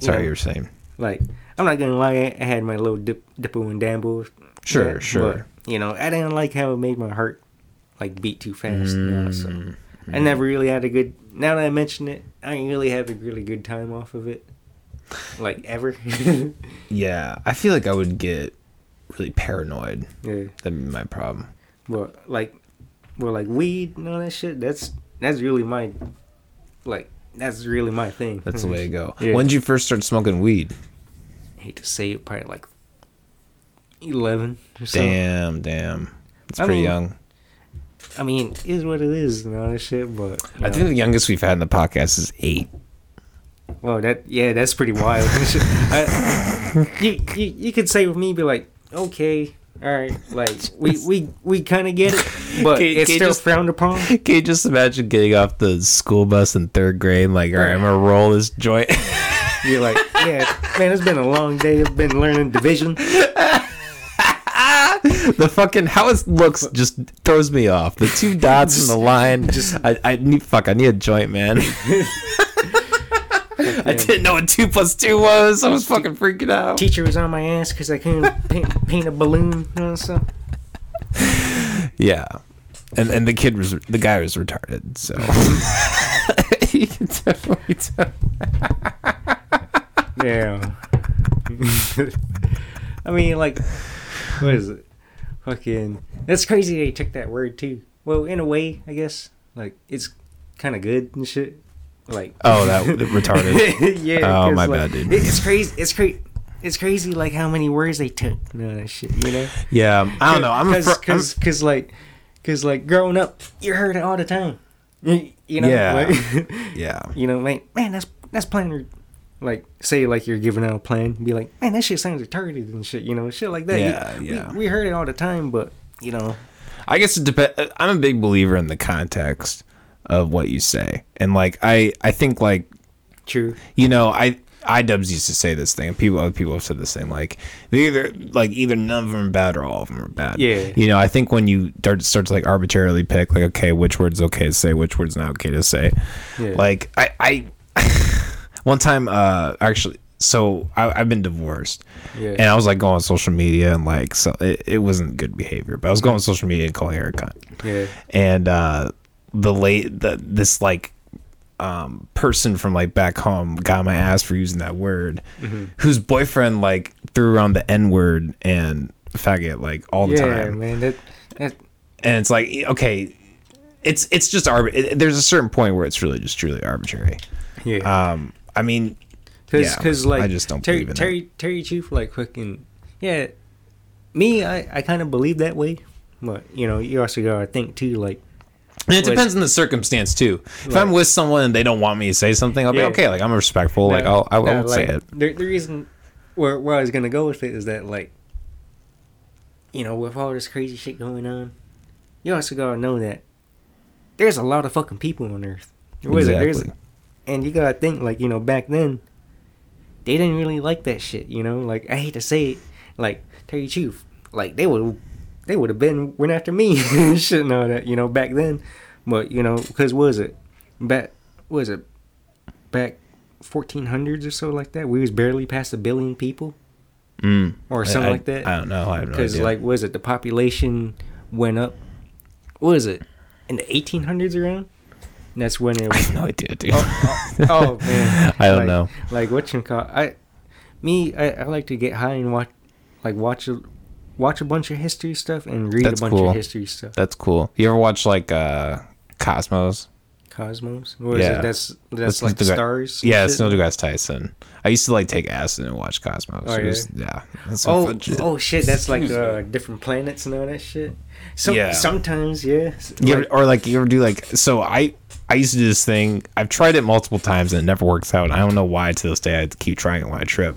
Sorry, know, you were saying. like, I'm not gonna lie. I had my little dip, dippo and dambo. Sure, Yeah, sure. But, you know, I didn't like how it made my heart like beat too fast. you know, so Mm, I never really had a good. Now that I mention it, I didn't really have a really good time off of it. Like ever. Yeah, I feel like I would get really paranoid. yeah. That'd be my problem. But like, well, like weed and all that shit. That's that's really my like that's really my thing. That's the way to go. Yeah. When did you first start smoking weed? I hate to say it, probably like eleven or something. Damn, damn. It's pretty mean, young. I mean, it is what it is, and all that shit. But I know. think the youngest we've had in the podcast is eight. Well, that yeah, that's pretty wild. I, you, you you could say with me, be like, okay, all right, like we we we kind of get it, but Okay, it's okay, still just- frowned upon. Can you just imagine getting off the school bus in third grade, like, all right, I'm gonna roll this joint. You're like, yeah, man, it's been a long day. I've been learning division. the fucking how it looks just throws me off. The two dots in the line. Just I, I need fuck. I need a joint, man. I didn't know what two plus two was. I was fucking freaking out. Teacher was on my ass because I couldn't paint, paint a balloon. You know, so Yeah, and and the kid was the guy was retarded. So you can definitely tell. yeah. I mean, like, what is it? Fucking. That's crazy. They took that word too. Well, in a way, I guess. Like, it's kind of good and shit. Like. Oh, that retarded. yeah. Oh my like, bad, dude. It's crazy. It's crazy. It's crazy, like how many words they took. No, that shit. You know. Yeah, I don't know. I'm a Cause, fr- cause, like, cause, like, growing up, you heard it all the time. You, you know. Yeah. Like, yeah. you know, like, man, that's that's plan. Like, say, like you're giving out a plan, be like, man, that shit sounds retarded and shit. You know, shit like that. You- Yeah, we- yeah. We, heard it all the time, but you know, I guess it depends. I'm a big believer in the context of what you say, and like I, I think like true. you know, I iDubbbz used to say this thing, and people other people have said the same. Like they either like either none of them are bad or all of them are bad. Yeah. You know, I think when you start start to like arbitrarily pick like okay, which word's okay to say, which word's not okay to say. Yeah. Like I, I one time uh actually so I, I've been divorced Yeah. and I was like going on social media and like so it, it wasn't good behavior but I was going on social media and calling her a cunt Yeah. and uh the late the this like um person from like back home got my ass for using that word Mm-hmm. whose boyfriend like threw around the n word and faggot like all the Yeah, time man. That that and it's like okay it's it's just arbi- it, there's a certain point where it's really just truly arbitrary yeah. um i mean Cause, yeah, cause like I just don't Terry, believe in Terry, Terry Chief, like fucking, yeah. Me, I, I kind of believe that way, but you know, you also gotta think too, like, And it Was- depends on the circumstance too. If Like- I'm with someone and they don't want me to say something, I'll be Yeah. okay. Like I'm respectful. like I'll I won't say like, it. The, the reason where where I was gonna go with it is that like, you know, with all this crazy shit going on, you also gotta know that there's a lot of fucking people on Earth. What is it? There's- Exactly. and you gotta think like you know back then, they didn't really like that shit. You know, like I hate to say it, like tell Terry Chief, like they would they would have been went after me shit and all that. You know, back then, but you know, because was it back was it back 1400s or so like that? We was barely past a billion people Mm. or something I- like that. I don't know. I have no Because like, was it the population went up? was it in the 1800s around? And that's when it I was. have no idea, dude. oh man, I don't Like- know. Like what you call I, me, I, I like to get high and watch, like watch watch a bunch of history stuff and read That's a bunch cool. of history stuff. That's cool. You ever watch like uh Cosmos? Cosmos, what is Yeah. it? That's that's, like the stars. Yeah, it's Neil deGrasse Tyson. I used to like take acid and watch Cosmos. Oh, was- yeah. Oh, shit. oh shit! That's like uh, different planets and all that shit. So Yeah. sometimes, yeah. Like- ever, or like you ever do like so I I used to do this thing. I've tried it multiple times and it never works out. I don't know why to this day I keep trying it when I trip.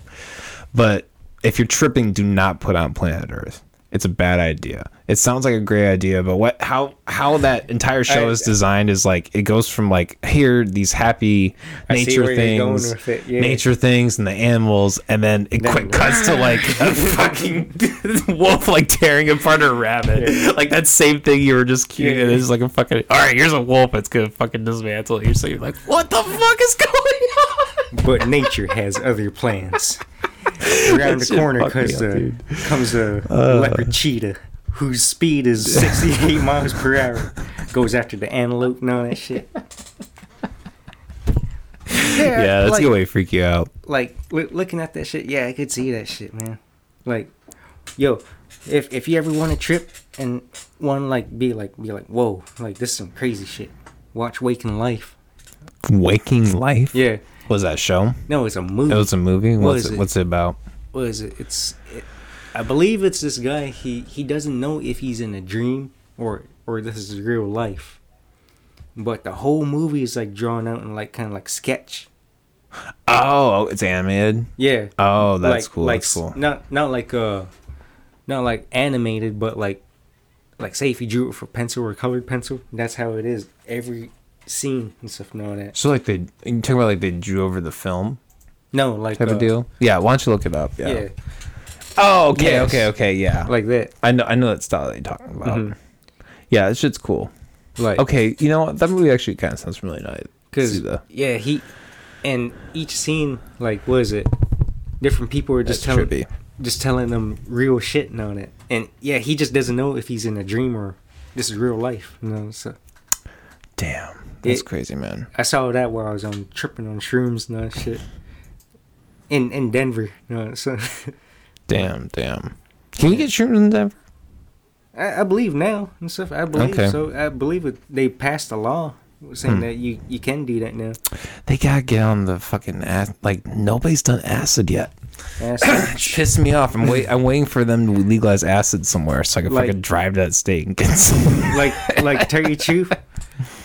But if you're tripping, do not put on planet Earth. It's a bad idea. It sounds like a great idea, but what how how that entire show I- is designed is like it goes from like here these happy nature where you're going things, yeah. nature things and the animals, and then it Then- quick cuts to like a fucking wolf like tearing apart a rabbit. Yeah. Like that same thing you were just cute. Yeah. and it's like a fucking all right. Here's a wolf. It's gonna fucking dismantle you. So you're like, what the fuck is going on? but nature has other plans. Around the corner cause, uh, comes a leopard cheetah whose speed is 68 miles per hour. Goes after the antelope and all that shit. Yeah, that's like, a good way to freak you out. Like loo- looking at that shit, yeah, I could see that shit, man. Like, yo, if if you ever want to trip and want like be like be like, whoa, like this is some crazy shit. Watch Waking Life. Waking Life. Yeah. Was that a show? No, it's a movie. It was a movie. What What's it, it? What's it about? what is it? It's, it, I believe it's this guy. He he doesn't know if he's in a dream or or this is real life. But the whole movie is like drawn out in like kind of like sketch. Oh, it's animated. Yeah. Oh, that's like, cool. Like that's cool. not not like uh, not like animated, but like like say if you drew it for pencil or colored pencil, that's how it is. Every scene and stuff all that. So like they you talking about like they drew over the film No, like type uh, of deal. Yeah. Why don't you look it up? Yeah. Yeah, Oh, okay, Yes. okay, okay. Yeah. like that. I know. I know that style that you're talking about. Mhm. Yeah, that shit's cool. Like Okay, you know what? That movie actually kind of sounds really nice. Cause yeah, he and each scene, like, what is it? Different people are just That's telling, trippy. just telling them real shit on it. And yeah, he just doesn't know if he's in a dream or this is real life. You know, so Damn, that's It- crazy, man. I saw that while I was on tripping on shrooms and that shit. In in Denver, you know, so Damn, damn. Can you get shrooms in Denver? I, I believe now and stuff. I believe Okay. so. I believe it, they passed a law saying Hmm. that you you can do that now. They gotta get on the fucking ass. Like nobody's done acid yet. Acid. Piss me off. I'm wait. I'm waiting for them to legalize acid somewhere so I can Like- fucking drive to that state and get some. like like Terry truth,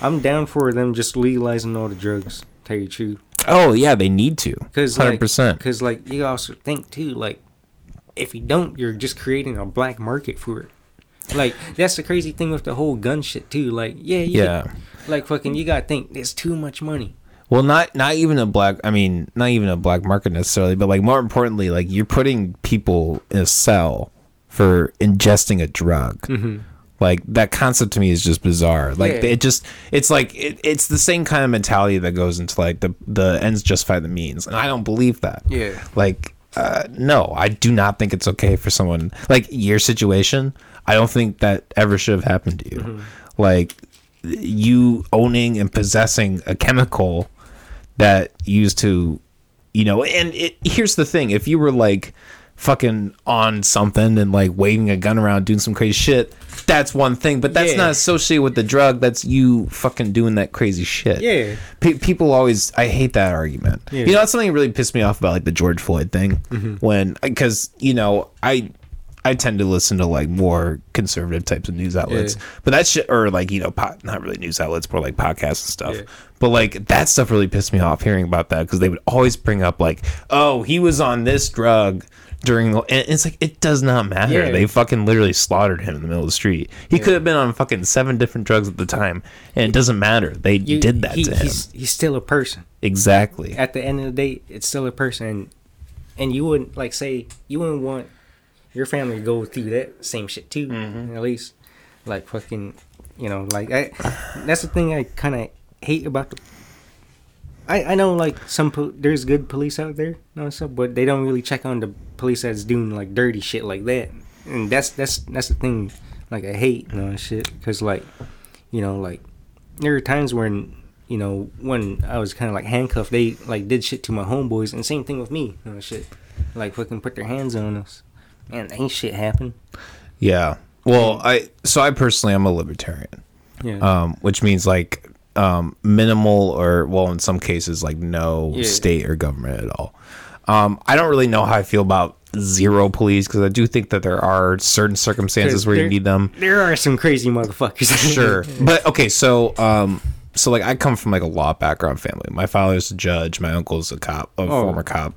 I'm down for them just legalizing all the drugs. Tell you the truth, oh yeah, they need to. because Hundred like, percent. because like you also think too, like if you don't, you're just creating a black market for it. Like that's the crazy thing with the whole gun shit too. Like yeah, you Yeah. like fucking you gotta think there's too much money. Well, not not even a black. I mean, not even a black market necessarily, but like more importantly, like you're putting people in a cell for ingesting a drug. Mm-hmm. Like that concept to me is just bizarre. Like Yeah. it just it's like it, it's the same kind of mentality that goes into like the the ends justify the means, and I don't believe that. Yeah. Like uh, no, I do not think it's okay for someone like your situation. I don't think that ever should have happened to you. Like you owning and possessing a chemical that used to you know and it, here's the thing if you were like fucking on something and like waving a gun around doing some crazy shit that's one thing but that's Yeah. not associated with the drug that's you fucking doing that crazy shit Yeah. Pe- people always i hate that argument Yeah. you know that's something that really pissed me off about like the george floyd thing mm-hmm. when because you know i i tend to listen to like more conservative types of news outlets Yeah. but that shit or like you know pot, not really news outlets more like podcasts and stuff Yeah. but like that stuff really pissed me off hearing about that because they would always bring up like oh he was on this drug during the and it's like it does not matter Yeah. they fucking literally slaughtered him in the middle of the street he could have been on fucking seven different drugs at the time and it doesn't matter they You- did that he- to him He's, he's still a person. exactly At the end of the day, it's still a person, and, and you wouldn't like say you wouldn't want your family to go through that same shit too. Mm-hmm. At least, like fucking, you know, like I. That's the thing I kind of hate about the. I, I know like some po- there's good police out there, know, stuff, but they don't really check on the police that's doing like dirty shit like that, and that's that's that's the thing. Like I hate you know shit because like, you know like, there are times when you know when I was kind of like handcuffed, they like did shit to my homeboys, and same thing with me, you know shit, like fucking put their hands on us. Man, ain't shit happen. Yeah. Well, I so I personally I'm a libertarian, Yeah. um, which means like um, minimal or well in some cases like no Yeah. state or government at all. Um, I don't really know how I feel about zero police because I do think that there are certain circumstances where you There- need them. There are some crazy motherfuckers. Sure, but okay, so um, so like I come from like a law background family. My father's a judge. My uncle's a cop, a Oh. former cop.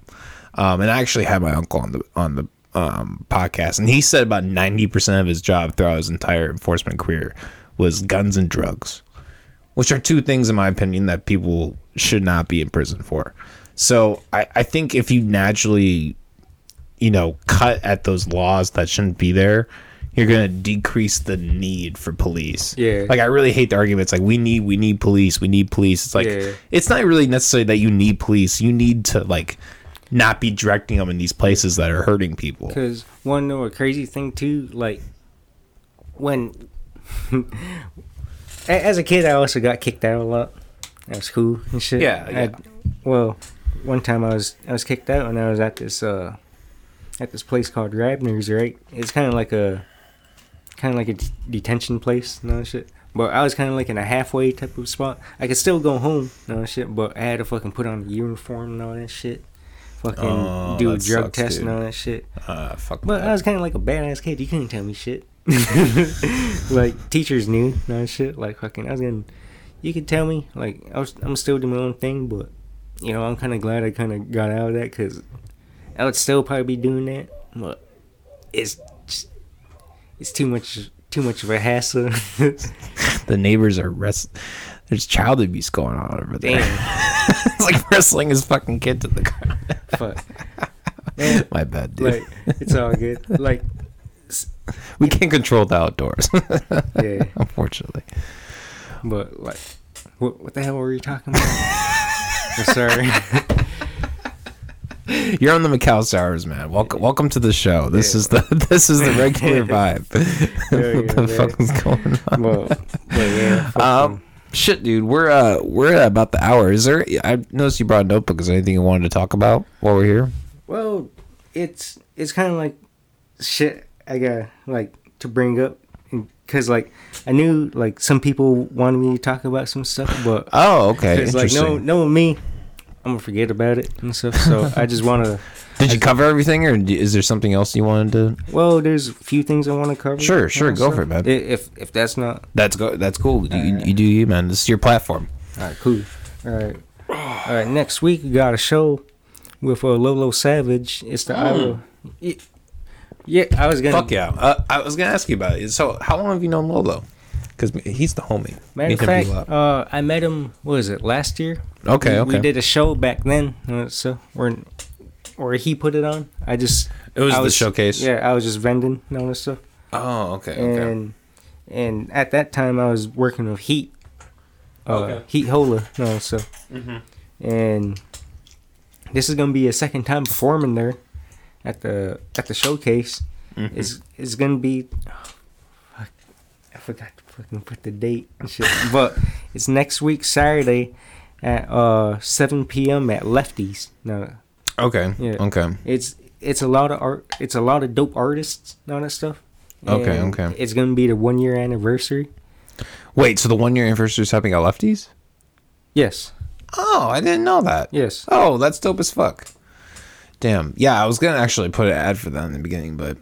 Um, and I actually had my uncle on the on the um podcast, and he said about ninety percent of his job throughout his entire enforcement career was guns and drugs, which are two things, in my opinion, that people should not be in prison for. So I, I think if you naturally you know, cut at those laws that shouldn't be there, you're gonna decrease the need for police. Yeah. Like I really hate the arguments like we need we need police, we need police. It's like Yeah. it's not really necessarily that you need police. You need to like not be directing them in these places that are hurting people. Because one know a crazy thing too, like when as a kid, I also got kicked out a lot at school and shit. Yeah, I- yeah. well, one time I was I was kicked out and I was at this uh at this place called Rabner's. Right, it's kind of like a kind of like a d- detention place and all that shit. but I was kind of like in a halfway type of spot. I could still go home, and all that shit, but I had to fucking put on a uniform and all that shit. Fucking Oh, do a drug sucks, test dude. and all that shit. Uh, fuck But that. I was kind of like a badass kid. You couldn't tell me shit. like teachers knew and all that shit. Like fucking, I was gonna. You could tell me like I was. I'm still doing my own thing, but you know I'm kind of glad I kind of got out of that because I would still probably be doing that, but it's just, it's too much too much of a hassle. the neighbors are rest. There's child abuse going on over there. Damn, it's like wrestling his fucking kid to the ground. fuck. Man, My bad, dude. like it's all good. Like we can't control the outdoors. Yeah. Unfortunately. But like, what what the hell were you talking about? Sorry. You're on the McAllister Hours, man. Welcome, welcome to the show. This Yeah. is the this is the regular vibe. Yeah, what the fuck is going on? well, yeah. Um, shit, dude. We're uh we're at about the hour. Is there? I noticed you brought a notebook. Is there anything you wanted to talk about while we're here? well, it's it's kind of like shit. I got like to bring up because like I knew like some people wanted me to talk about some stuff, but Oh, okay. because like no knowing me, I'm gonna forget about it and stuff. So I just want to. Did you cover everything, or is there something else you wanted to? Well, there's a few things I want to cover. Sure, sure, go stuff. for it, man. If if that's not That's go. That's cool. You, you do you, man. This is your platform. All right, cool. All right, all right. Next week we got a show with uh, Lolo Savage. It's the Iowa. Yeah, yeah, I was gonna. Fuck yeah. Uh, I was gonna ask you about it. So, how long have you known Lolo? Because he's the homie. Matter of fact, do a lot. uh, I met him. What was it last year? Okay, we, okay. We did a show back then, uh, so or or he put it on. I just It was I the showcase? Yeah, I was just vending and all this stuff, oh, okay, okay. and and at that time I was working with Heat, uh, Okay. Mm-hmm. Heat Hola, no so, Mhm. and this is gonna be a second time performing there at the at the showcase. Mm-hmm. It's it's gonna be. fuck, I forgot to fucking put the date and shit, but it's next week Saturday at uh 7 p.m. at Lefties. No, Okay. Yeah. Okay. it's it's a lot of art. It's a lot of dope artists and all that stuff. Okay, okay. It's gonna be the one year anniversary. Wait, so the one year anniversary is happening at Lefties? Yes. Oh, I didn't know that. Yes. Oh, that's dope as fuck. Damn. Yeah, I was gonna actually put an ad for that in the beginning, but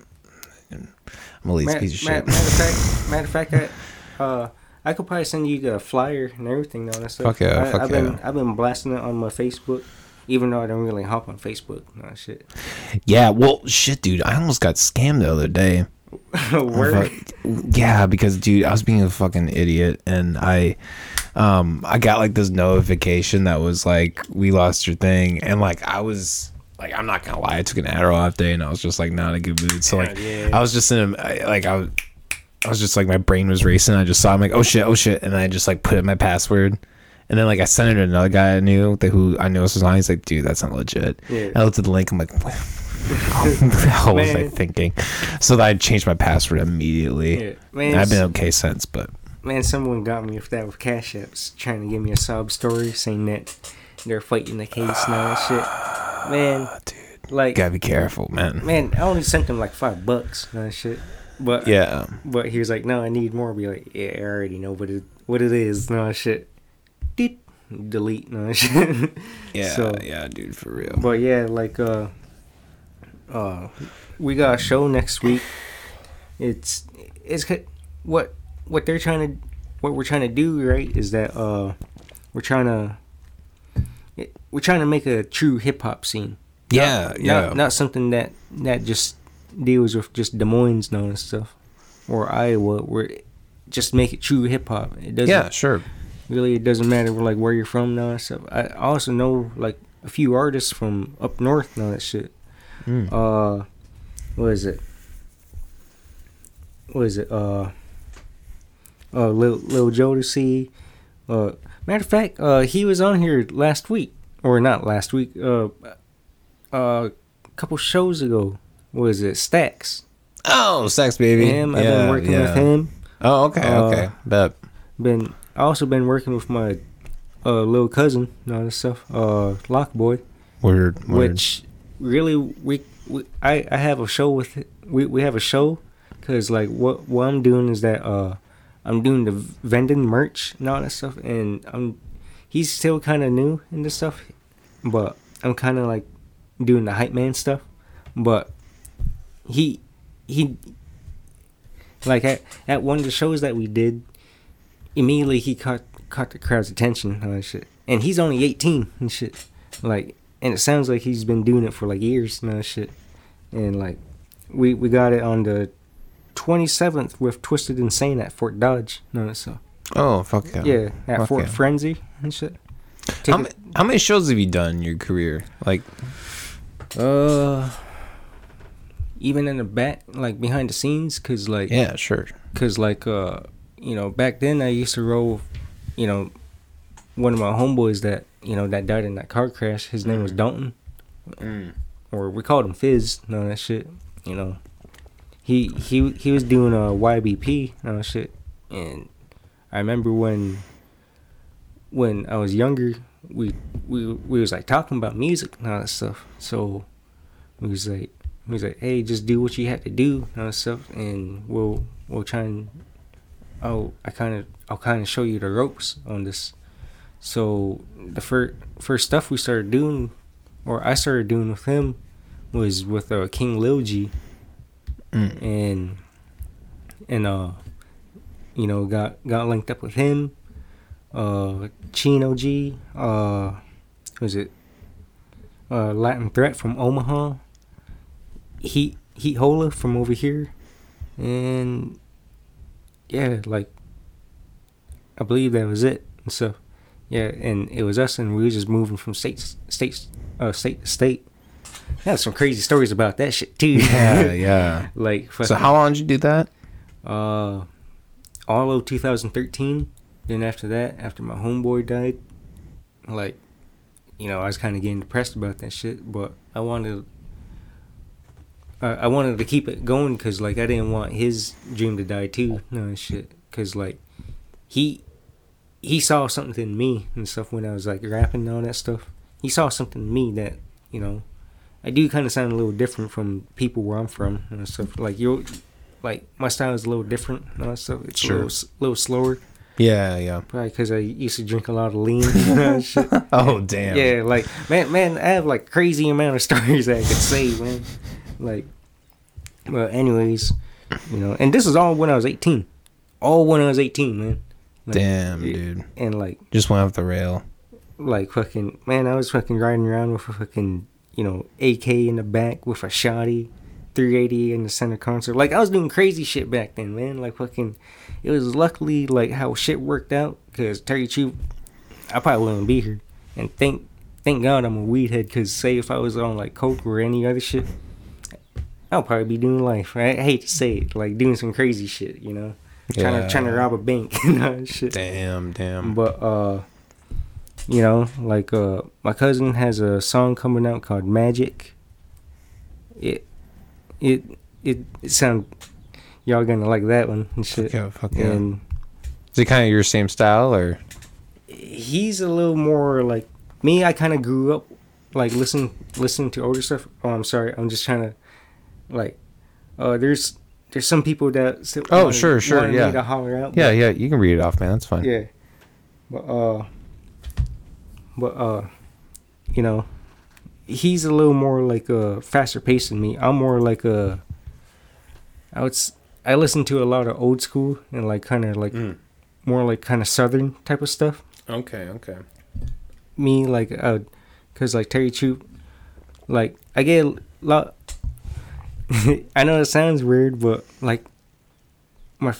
I'm a lazy piece of shit. matter of fact, matter of fact, I, uh, I could probably send you the flyer and everything all that stuff. Fuck yeah, I, fuck I've been. I've been blasting it on my Facebook, even though I don't really hop on Facebook all shit. yeah. Well, shit, dude. I almost got scammed the other day. Word. Fuck. Yeah, because dude, I was being a fucking idiot, and I, um, I got like this notification that was like, "We lost your thing," and like I was. Like I'm not gonna lie, I took an Adderall off day and I was just like not in a good mood. So like Yeah. I was just in a I- like I was I was just like my brain was racing. I just saw I'm like oh shit oh shit, and I just like put in my password, and then like I sent it to another guy I knew that who I knew was on. He's like, dude, that's not legit. Yeah. I looked at the link. I'm like, what the hell was I thinking? So that I changed my password immediately. Yeah. Man, I've been okay since, but Man, someone got me with that with Cash Apps, trying to give me a sob story, saying that they're fighting the case and shit. Man, dude, like, gotta be careful, man. man, I only sent him like five bucks and that shit. But Yeah, but he was like, no, I need more. Be like, yeah, I already know what it what it is. No shit. Deet. Delete no shit. yeah, So- yeah, dude, for real. But yeah, like uh, uh, we got a show next week. It's it's what what they're trying to what we're trying to do right is that uh we're trying to it, we're trying to make a true hip hop scene. yeah, Not, yeah, not something that that just deals with just Des Moines and stuff or Iowa. Where just make it true hip hop. It doesn't yeah, sure. really it doesn't matter like where you're from now and stuff. I also know like a few artists from up north and all that shit. Mm. Uh what is it? What is it? Uh uh Lil Lil Jodeci. Uh matter of fact, uh he was on here last week. Or not last week, uh uh a couple shows ago. Was it? Stacks. Oh, sex baby. Him, I've yeah, been working yeah. with him. Oh, okay, Uh, okay. Bet. been I also been working with my uh little cousin all this stuff, uh Lockboy, Word, word. which really we, we I I have a show with it. we we have a show because like what what I'm doing is that uh I'm doing the vending merch and all that stuff, and I'm he's still kind of new in this stuff, but I'm kind of like doing the hype man stuff, but he he like at, at one of the shows that we did, immediately he caught caught the crowd's attention and shit, and he's only 18 and shit, like, and it sounds like he's been doing it for like years and shit, and like we we got it on the 27th with Twisted Insane at Fort Dodge. No, so Oh fuck yeah. yeah, at Fuck Fort yeah. Frenzy and shit. How, how many shows have you done in your career? Like, Uh, even in the back, like behind the scenes, cause like, yeah, sure. cause like, uh, you know, back then I used to roll, you know, one of my homeboys that you know that died in that car crash. His name was Dalton, or we called him Fizz. No, that shit. You know, he he he was doing a YBP. No that shit, and I remember when when I was younger, we we we was like talking about music and all that stuff. So we was like we was like, hey, just do what you have to do and all that stuff, and we'll we'll try and oh I kind of I'll kind of show you the ropes on this. So the first first stuff we started doing, or I started doing with him, was with uh, King Lil G, Mm. and and uh, you know got got linked up with him, uh, Chino G, uh, was it uh, Latin Threat from Omaha, Heat Heat Hola from over here, and yeah, like I believe that was it. And so yeah, and it was us, and we were just moving from state state uh, state state. Yeah, some crazy stories about that shit too. Yeah, yeah. like So how long did you do that? uh, all of 2013. Then after that, after my homeboy died, like, you know, I was kind of getting depressed about that shit. But I wanted, uh, I wanted to keep it going because like I didn't want his dream to die too. No shit, because like he he saw something in me and stuff when I was like rapping and all that stuff. He saw something in me that you know. I do kind of sound a little different from people where I'm from and stuff. Like you, like my style is a little different and all that stuff. It's Sure. a little, little slower, Yeah, yeah. probably because I used to drink a lot of lean. Oh damn. Yeah, like man, man, I have like crazy amount of stories that I could say, man. Like, well, anyways, you know, and this is all when I was 18, all when I was 18, man. Like, Damn, it- dude. And like, Just went off the rail. like fucking man, I was fucking riding around with a fucking you know AK in the back with a shotty, 380 in the center console. Like I was doing crazy shit back then, man. Like fucking, it was luckily like how shit worked out because Terry Chew, I probably wouldn't be here. And thank thank God I'm a weed head because say if I was on like coke or any other shit, I'll probably be doing life. Right? I hate to say it, like doing some crazy shit, you know, trying to trying to rob a bank and all that shit. Damn, damn. But uh you know, like uh my cousin has a song coming out called Magic. It it it, it sound y'all gonna like that one and shit. Fuck yeah, fuck yeah. And Is it kind of your same style or? he's a little more like me, I kinda grew up like listen listening to older stuff. Oh I'm sorry, I'm just trying to like uh there's there's some people that still Oh, wanted- sure, sure, yeah. to holler out. Yeah, yeah. You can read it off, man. That's fine. Yeah. But uh but uh you know, he's a little more like a faster pace than me. I'm more like a I would I listen to a lot of old school and like kind of like Mm. more like kind of southern type of stuff. Okay, okay. Me like uh cuz like Terry Troop like I get a lot I know it sounds weird but like my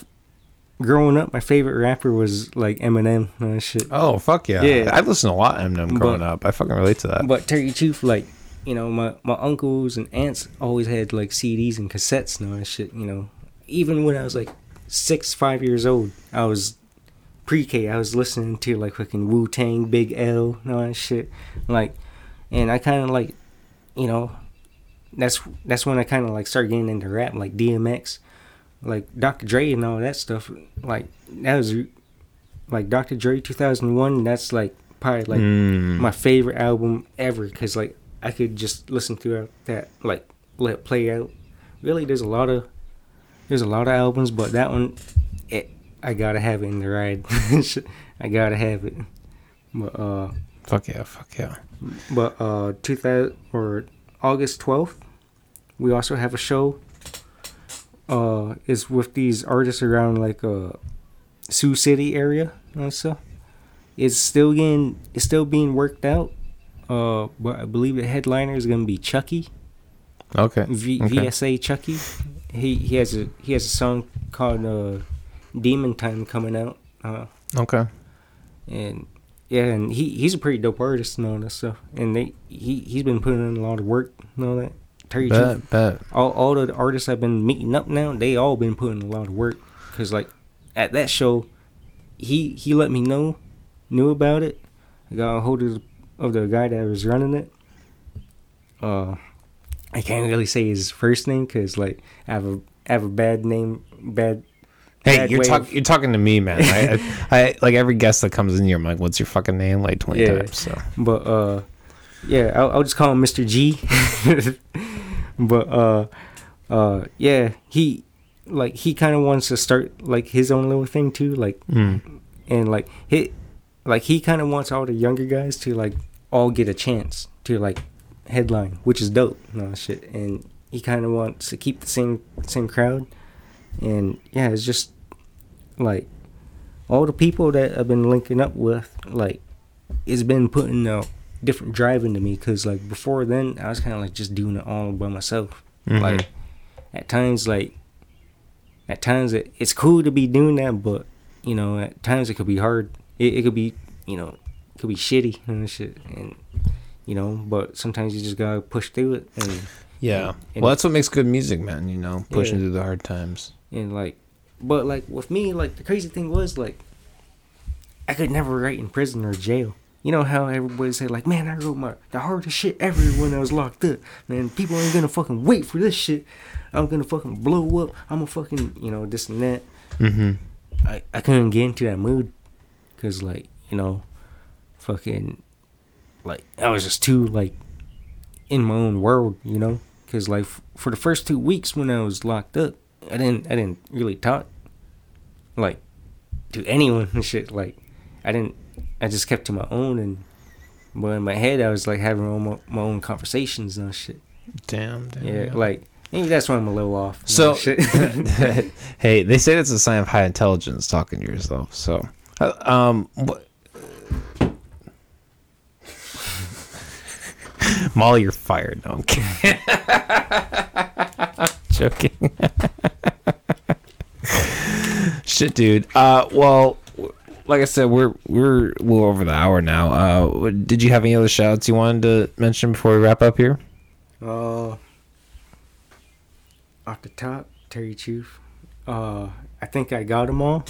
growing up my favorite rapper was like Eminem and shit. Oh fuck yeah. Yeah. I've listened to a lot of Eminem growing But- up. I fucking relate to that. But Terry Chief, like, you know, my, my uncles and aunts always had like CDs and cassettes and all that shit, you know. Even when I was like six, five years old, I was pre K, I was listening to like fucking Wu Tang, Big L, and all that shit. Like, and I kind of like, you know, that's that's when I kind of like started getting into rap, like DMX, like Dr. Dre and all that stuff. Like, that was like Dr. Dre 2001, that's like probably like Mm. my favorite album ever because like I could just listen throughout that like let it play out. Really, there's a lot of there's a lot of albums, but that one it I gotta have it in the ride. I gotta have it. But uh, Fuck yeah, fuck yeah. but uh, 2000 or August 12th, we also have a show. Uh, it's with these artists around like uh, Sioux City area and stuff. It's still getting, it's still being worked out. Uh, but I believe the headliner is gonna be Chucky. Okay. V- okay. VSA Chucky. He he has a he has a song called uh, Demon Time coming out. Uh, Okay. and yeah, and he he's a pretty dope artist and all that stuff. And they he he's been putting in a lot of work and all that. Terry Chief, Bet, bet. all all the artists I've been meeting up now, they all been putting a lot of work. Cause like at that show, he he let me know knew about it. I got a hold of the, of the guy that was running it. Uh, I can't really say his first name because like I have a I have a bad name bad. Hey, bad you're talking. You're talking to me, man. I, I, I like every guest that comes in here. I'm like, "What's your fucking name?" Like twenty Yeah. times. So But uh, yeah, I'll, I'll just call him Mr. G. but uh, uh, yeah, he like he kind of wants to start like his own little thing too, like Mm. and like he like he kind of wants all the younger guys to like all get a chance to like headline, which is dope, and all shit. And he kind of wants to keep the same same crowd, and yeah, it's just like all the people that I've been linking up with, like it's been putting a different driving to me because like before then I was kind of like just doing it all by myself. Mhm. Like at times, like at times it, it's cool to be doing that, but you know at times it could be hard. It, it could be you know it could be shitty and shit, and you know. But sometimes you just gotta push through it and yeah. And- well, that's what makes good music, man. You know, pushing Yeah. through the hard times. and like but like with me like the crazy thing was like i could never write in prison or jail you know how everybody say like man i wrote my the hardest shit ever when i was locked up. Man people ain't gonna fucking wait for this shit. I'm gonna fucking blow up. I'm gonna fucking you know this and that. Mm-hmm. i, I couldn't get into that mood because like you know fucking like i was just too like in my own world you know? Because like f- for the first two weeks when i was locked up i didn't i didn't really talk like to anyone and shit like i didn't i just kept to my own and but in my head i was like having my own, my own conversations and shit Damn. damn yeah damn. like maybe that's why i'm a little off So, hey, they say it's a sign of high intelligence talking to yourself. So, uh, um, what? Molly, you're fired. No, I'm kidding. Joking. Shit, dude. Uh, well, like I said, we're we're a little over the hour now. Uh, did you have any other shouts you wanted to mention before we wrap up here? Uh, off the top, Terry Chief. Uh, I think I got them all.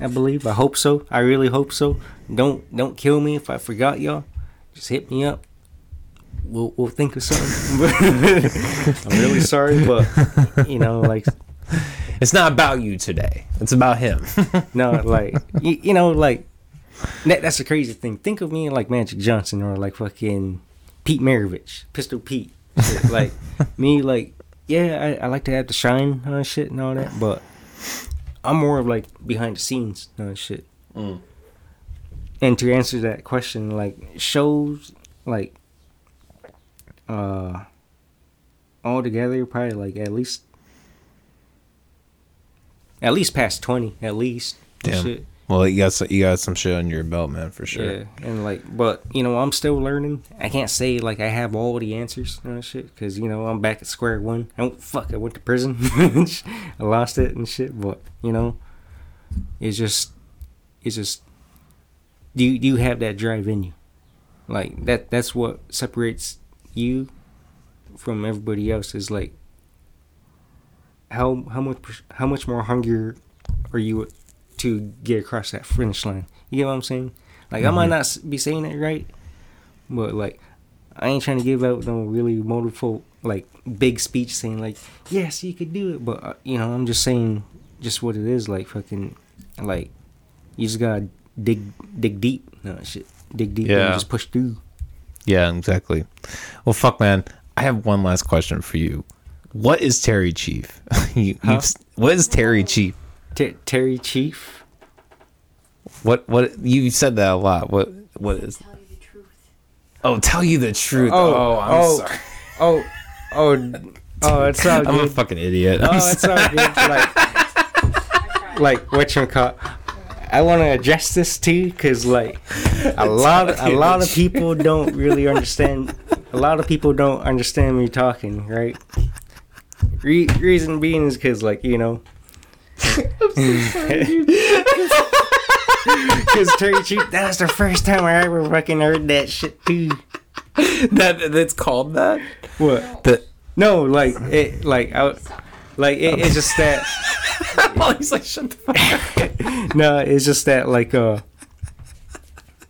I believe. I hope so. I really hope so. Don't don't kill me if I forgot y'all. Just hit me up. We'll we'll think of something. I'm really sorry, but you know, like It's not about you today. It's about him. no, like you, you know, like that, that's the crazy thing. Think of me like Magic Johnson or like fucking Pete Maravich, Pistol Pete. Shit. like me, like yeah, I, I like to have the shine on shit and all that, but I'm more of like behind the scenes on shit. Mm. And to answer that question, like shows, like uh, all together, probably like at least. At least past twenty, at least. Damn. Shit. Well, you got some, you got some shit on your belt, man, for sure. Yeah, and like, but you know, I'm still learning. I can't say like I have all the answers and shit, because you know I'm back at square one. I don't fuck. I went to prison. I lost it and shit, but you know, it's just, it's just. Do you do you have that drive in you? Like that. That's what separates you from everybody else. Is like how how much how much more hungrier are you to get across that finish line? You get what I'm saying? Like I might not be saying it right, but like I ain't trying to give out no really motivational like big speech saying like yes you could do it, but uh, you know I'm just saying just what it is. Like fucking like you just gotta dig dig deep. No shit, dig deep Yeah. and just push through. Yeah, exactly. Well, fuck, man. I have one last question for you. What is Terry Chief? you, Huh? you've, what is Terry Chief? Ter- Terry Chief. What? What? You said that a lot. What? What is? Tell you the truth. Oh, tell you the truth. Oh, Oh, I'm oh, sorry. Oh, oh, oh, oh it's all I'm a fucking idiot. Oh, I'm Oh, it's all good. Like, like what you call. I want to address this too, cause like a lot, a lot of people don't really understand. A lot of people don't understand me talking, right? Re- reason being is because, like, you know. Because Terry Cheap, that was the first time I ever fucking heard that shit too. that that's called that. What? The No, like it, like I, like it, it's just that. he's like shut the fuck up. No, it's just that like uh.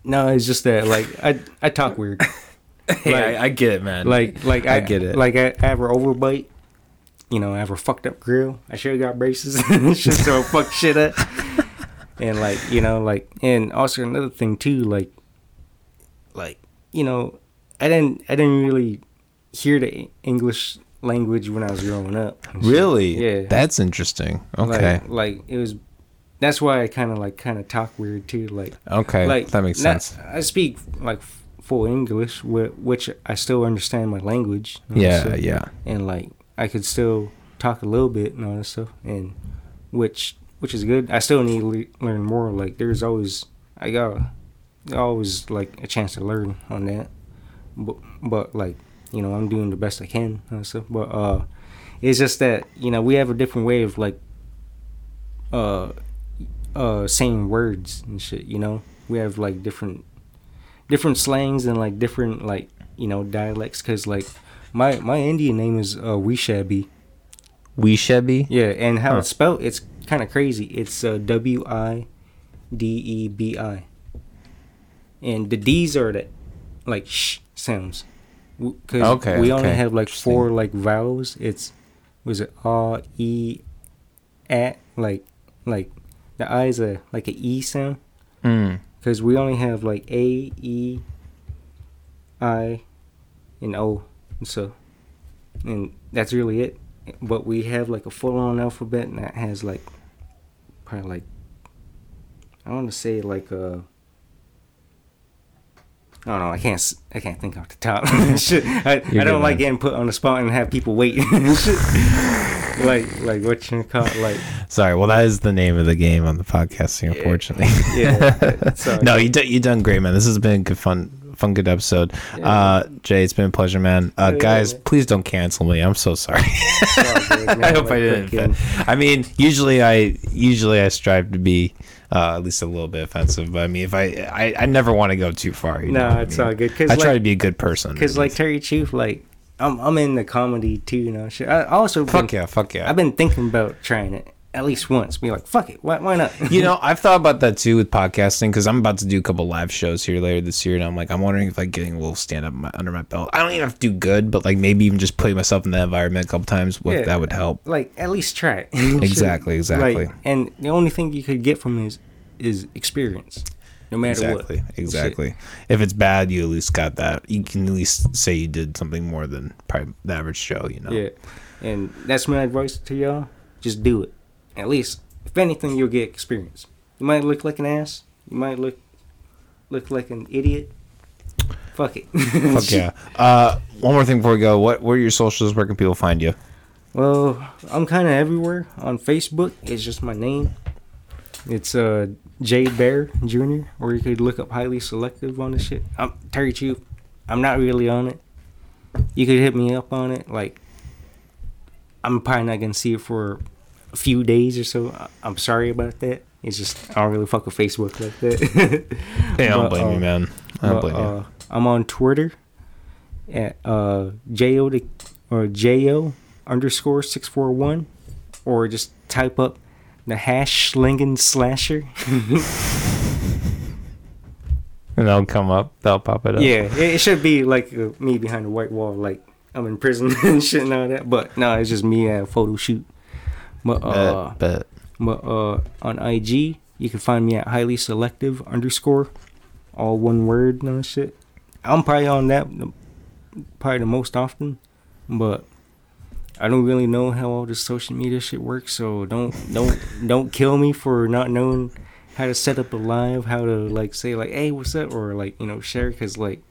No, it's just that like I I talk weird. Hey, Like- I, I get it, man. Like like I get it. Like I, I have an overbite. You know, I have a fucked up grill. I should have got braces and shit, so I fuck shit up. And like you know, like and also another thing too, like like you know, I didn't I didn't really hear the English language when I was growing up. shit. really? Yeah. That's interesting. Okay. Like, like it was. That's why I kind of like kind of talk weird too. Like okay. like that makes not- sense. I speak like full English, which I still understand my language. you know, Yeah. so- Yeah. and like I could still talk a little bit and all that stuff, and which which is good. I still need to le- learn more. Like there's always I got always like a chance to learn on that, but but like you know I'm doing the best I can and stuff. But uh, it's just that you know we have a different way of like uh uh saying words and shit. You know we have like different different slangs and like different like you know dialects because like my my Indian name is uh Wishabi. We Chevy. Yeah, and how Huh. it's spelled, it's kind of crazy. It's uh, W I D E B I, and the D's are the like sh sounds. Because Okay, we only okay, have like four like vowels. It's was it R E, at like like the I is a like a E sound. Mm. Because we only have like A, E, I, and O, so, and that's really it. But we have like a full-on alphabet and that has like, probably like, I want to say like a. I don't know. I can't. I can't think off the top. Shit. I, I don't like getting put on the spot and have people wait. Like like what you call it, like Sorry. Well, that is the name of the game on the podcasting. Unfortunately. yeah. all no, you done, you done great, man. This has been good fun fun good episode. Yeah. Uh Jay, it's been a pleasure, man. Uh guys, please don't cancel me. I'm so sorry. It's. I hope I didn't I mean, usually I usually I strive to be uh, at least a little bit offensive, but I mean, if I I, I never want to go too far. You know No, what I it's mean? all good. Cause I like, try to be a good person. Cause like. Terry Chief, like I'm I'm in the comedy too, you know. Shit. I also fuck been, yeah, fuck yeah. I've been thinking about trying it at least once. Be like, fuck it, why why not? you know, I've thought about that too with podcasting because I'm about to do a couple live shows here later this year, and I'm like, I'm wondering if like getting a little stand up under my belt. I don't even have to do good, but like maybe even just putting myself in that environment a couple times, what Yeah. that would help. like at least try it. Exactly, exactly. Like, and the only thing you could get from is is experience, no matter what. Exactly, what. exactly. If it's bad, you at least got that. You can at least say you did something more than probably the average show. You know. Yeah, and that's my advice to y'all. Just do it. At least, if anything, you'll get experience. You might look like an ass. You might look look like an idiot. Fuck it. Fuck yeah. Uh, one more thing before we go. What what are your socials? Where can people find you? Well, I'm kind of everywhere. On Facebook, it's just my name. It's uh Jay Bear Jr. Or you could look up highly selective on this shit. I'm Terry Chew. I'm not really on it. You could hit me up on it. Like, I'm probably not gonna see it for few days or so. I- I'm sorry about that. It's just I don't really fuck with Facebook like that. Hey, I don't But, blame uh, you, man. I don't but, blame you. uh, I'm on Twitter at uh, jo to, or jo underscore six four one, or just type up the hash slinging slasher. And that'll come up. That'll pop it up. yeah, it, it should be like uh, me behind a white wall, like I'm in prison and shit and all that. But no, it's just me at a photo shoot. But uh, Bet, bet. But uh, on IG, you can find me at highly selective underscore, all one word that shit. I'm probably on that probably the most often, but I don't really know how all this social media shit works. So don't don't don't kill me for not knowing how to set up a live, how to like say like, "Hey, what's up?" or like you know share because like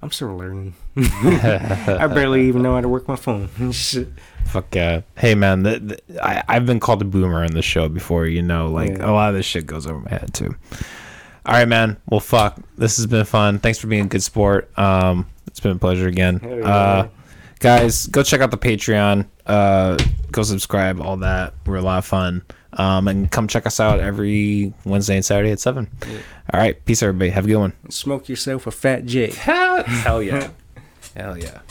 I'm still learning. I barely even know how to work my phone. Shit. Fuck yeah. Hey man, the, the, I I've been called a boomer in the show before. You know, like Yeah. a lot of this shit goes over my head too. All right, man. Well, fuck. This has been fun. Thanks for being a good sport. Um, it's been a pleasure again. Uh, guys, go check out the Patreon. Uh, go subscribe. All that. We're a lot of fun. Um, and come check us out every Wednesday and Saturday at seven. All right. Peace, everybody. Have a good one. Smoke yourself a fat J. Hell yeah. Hell yeah.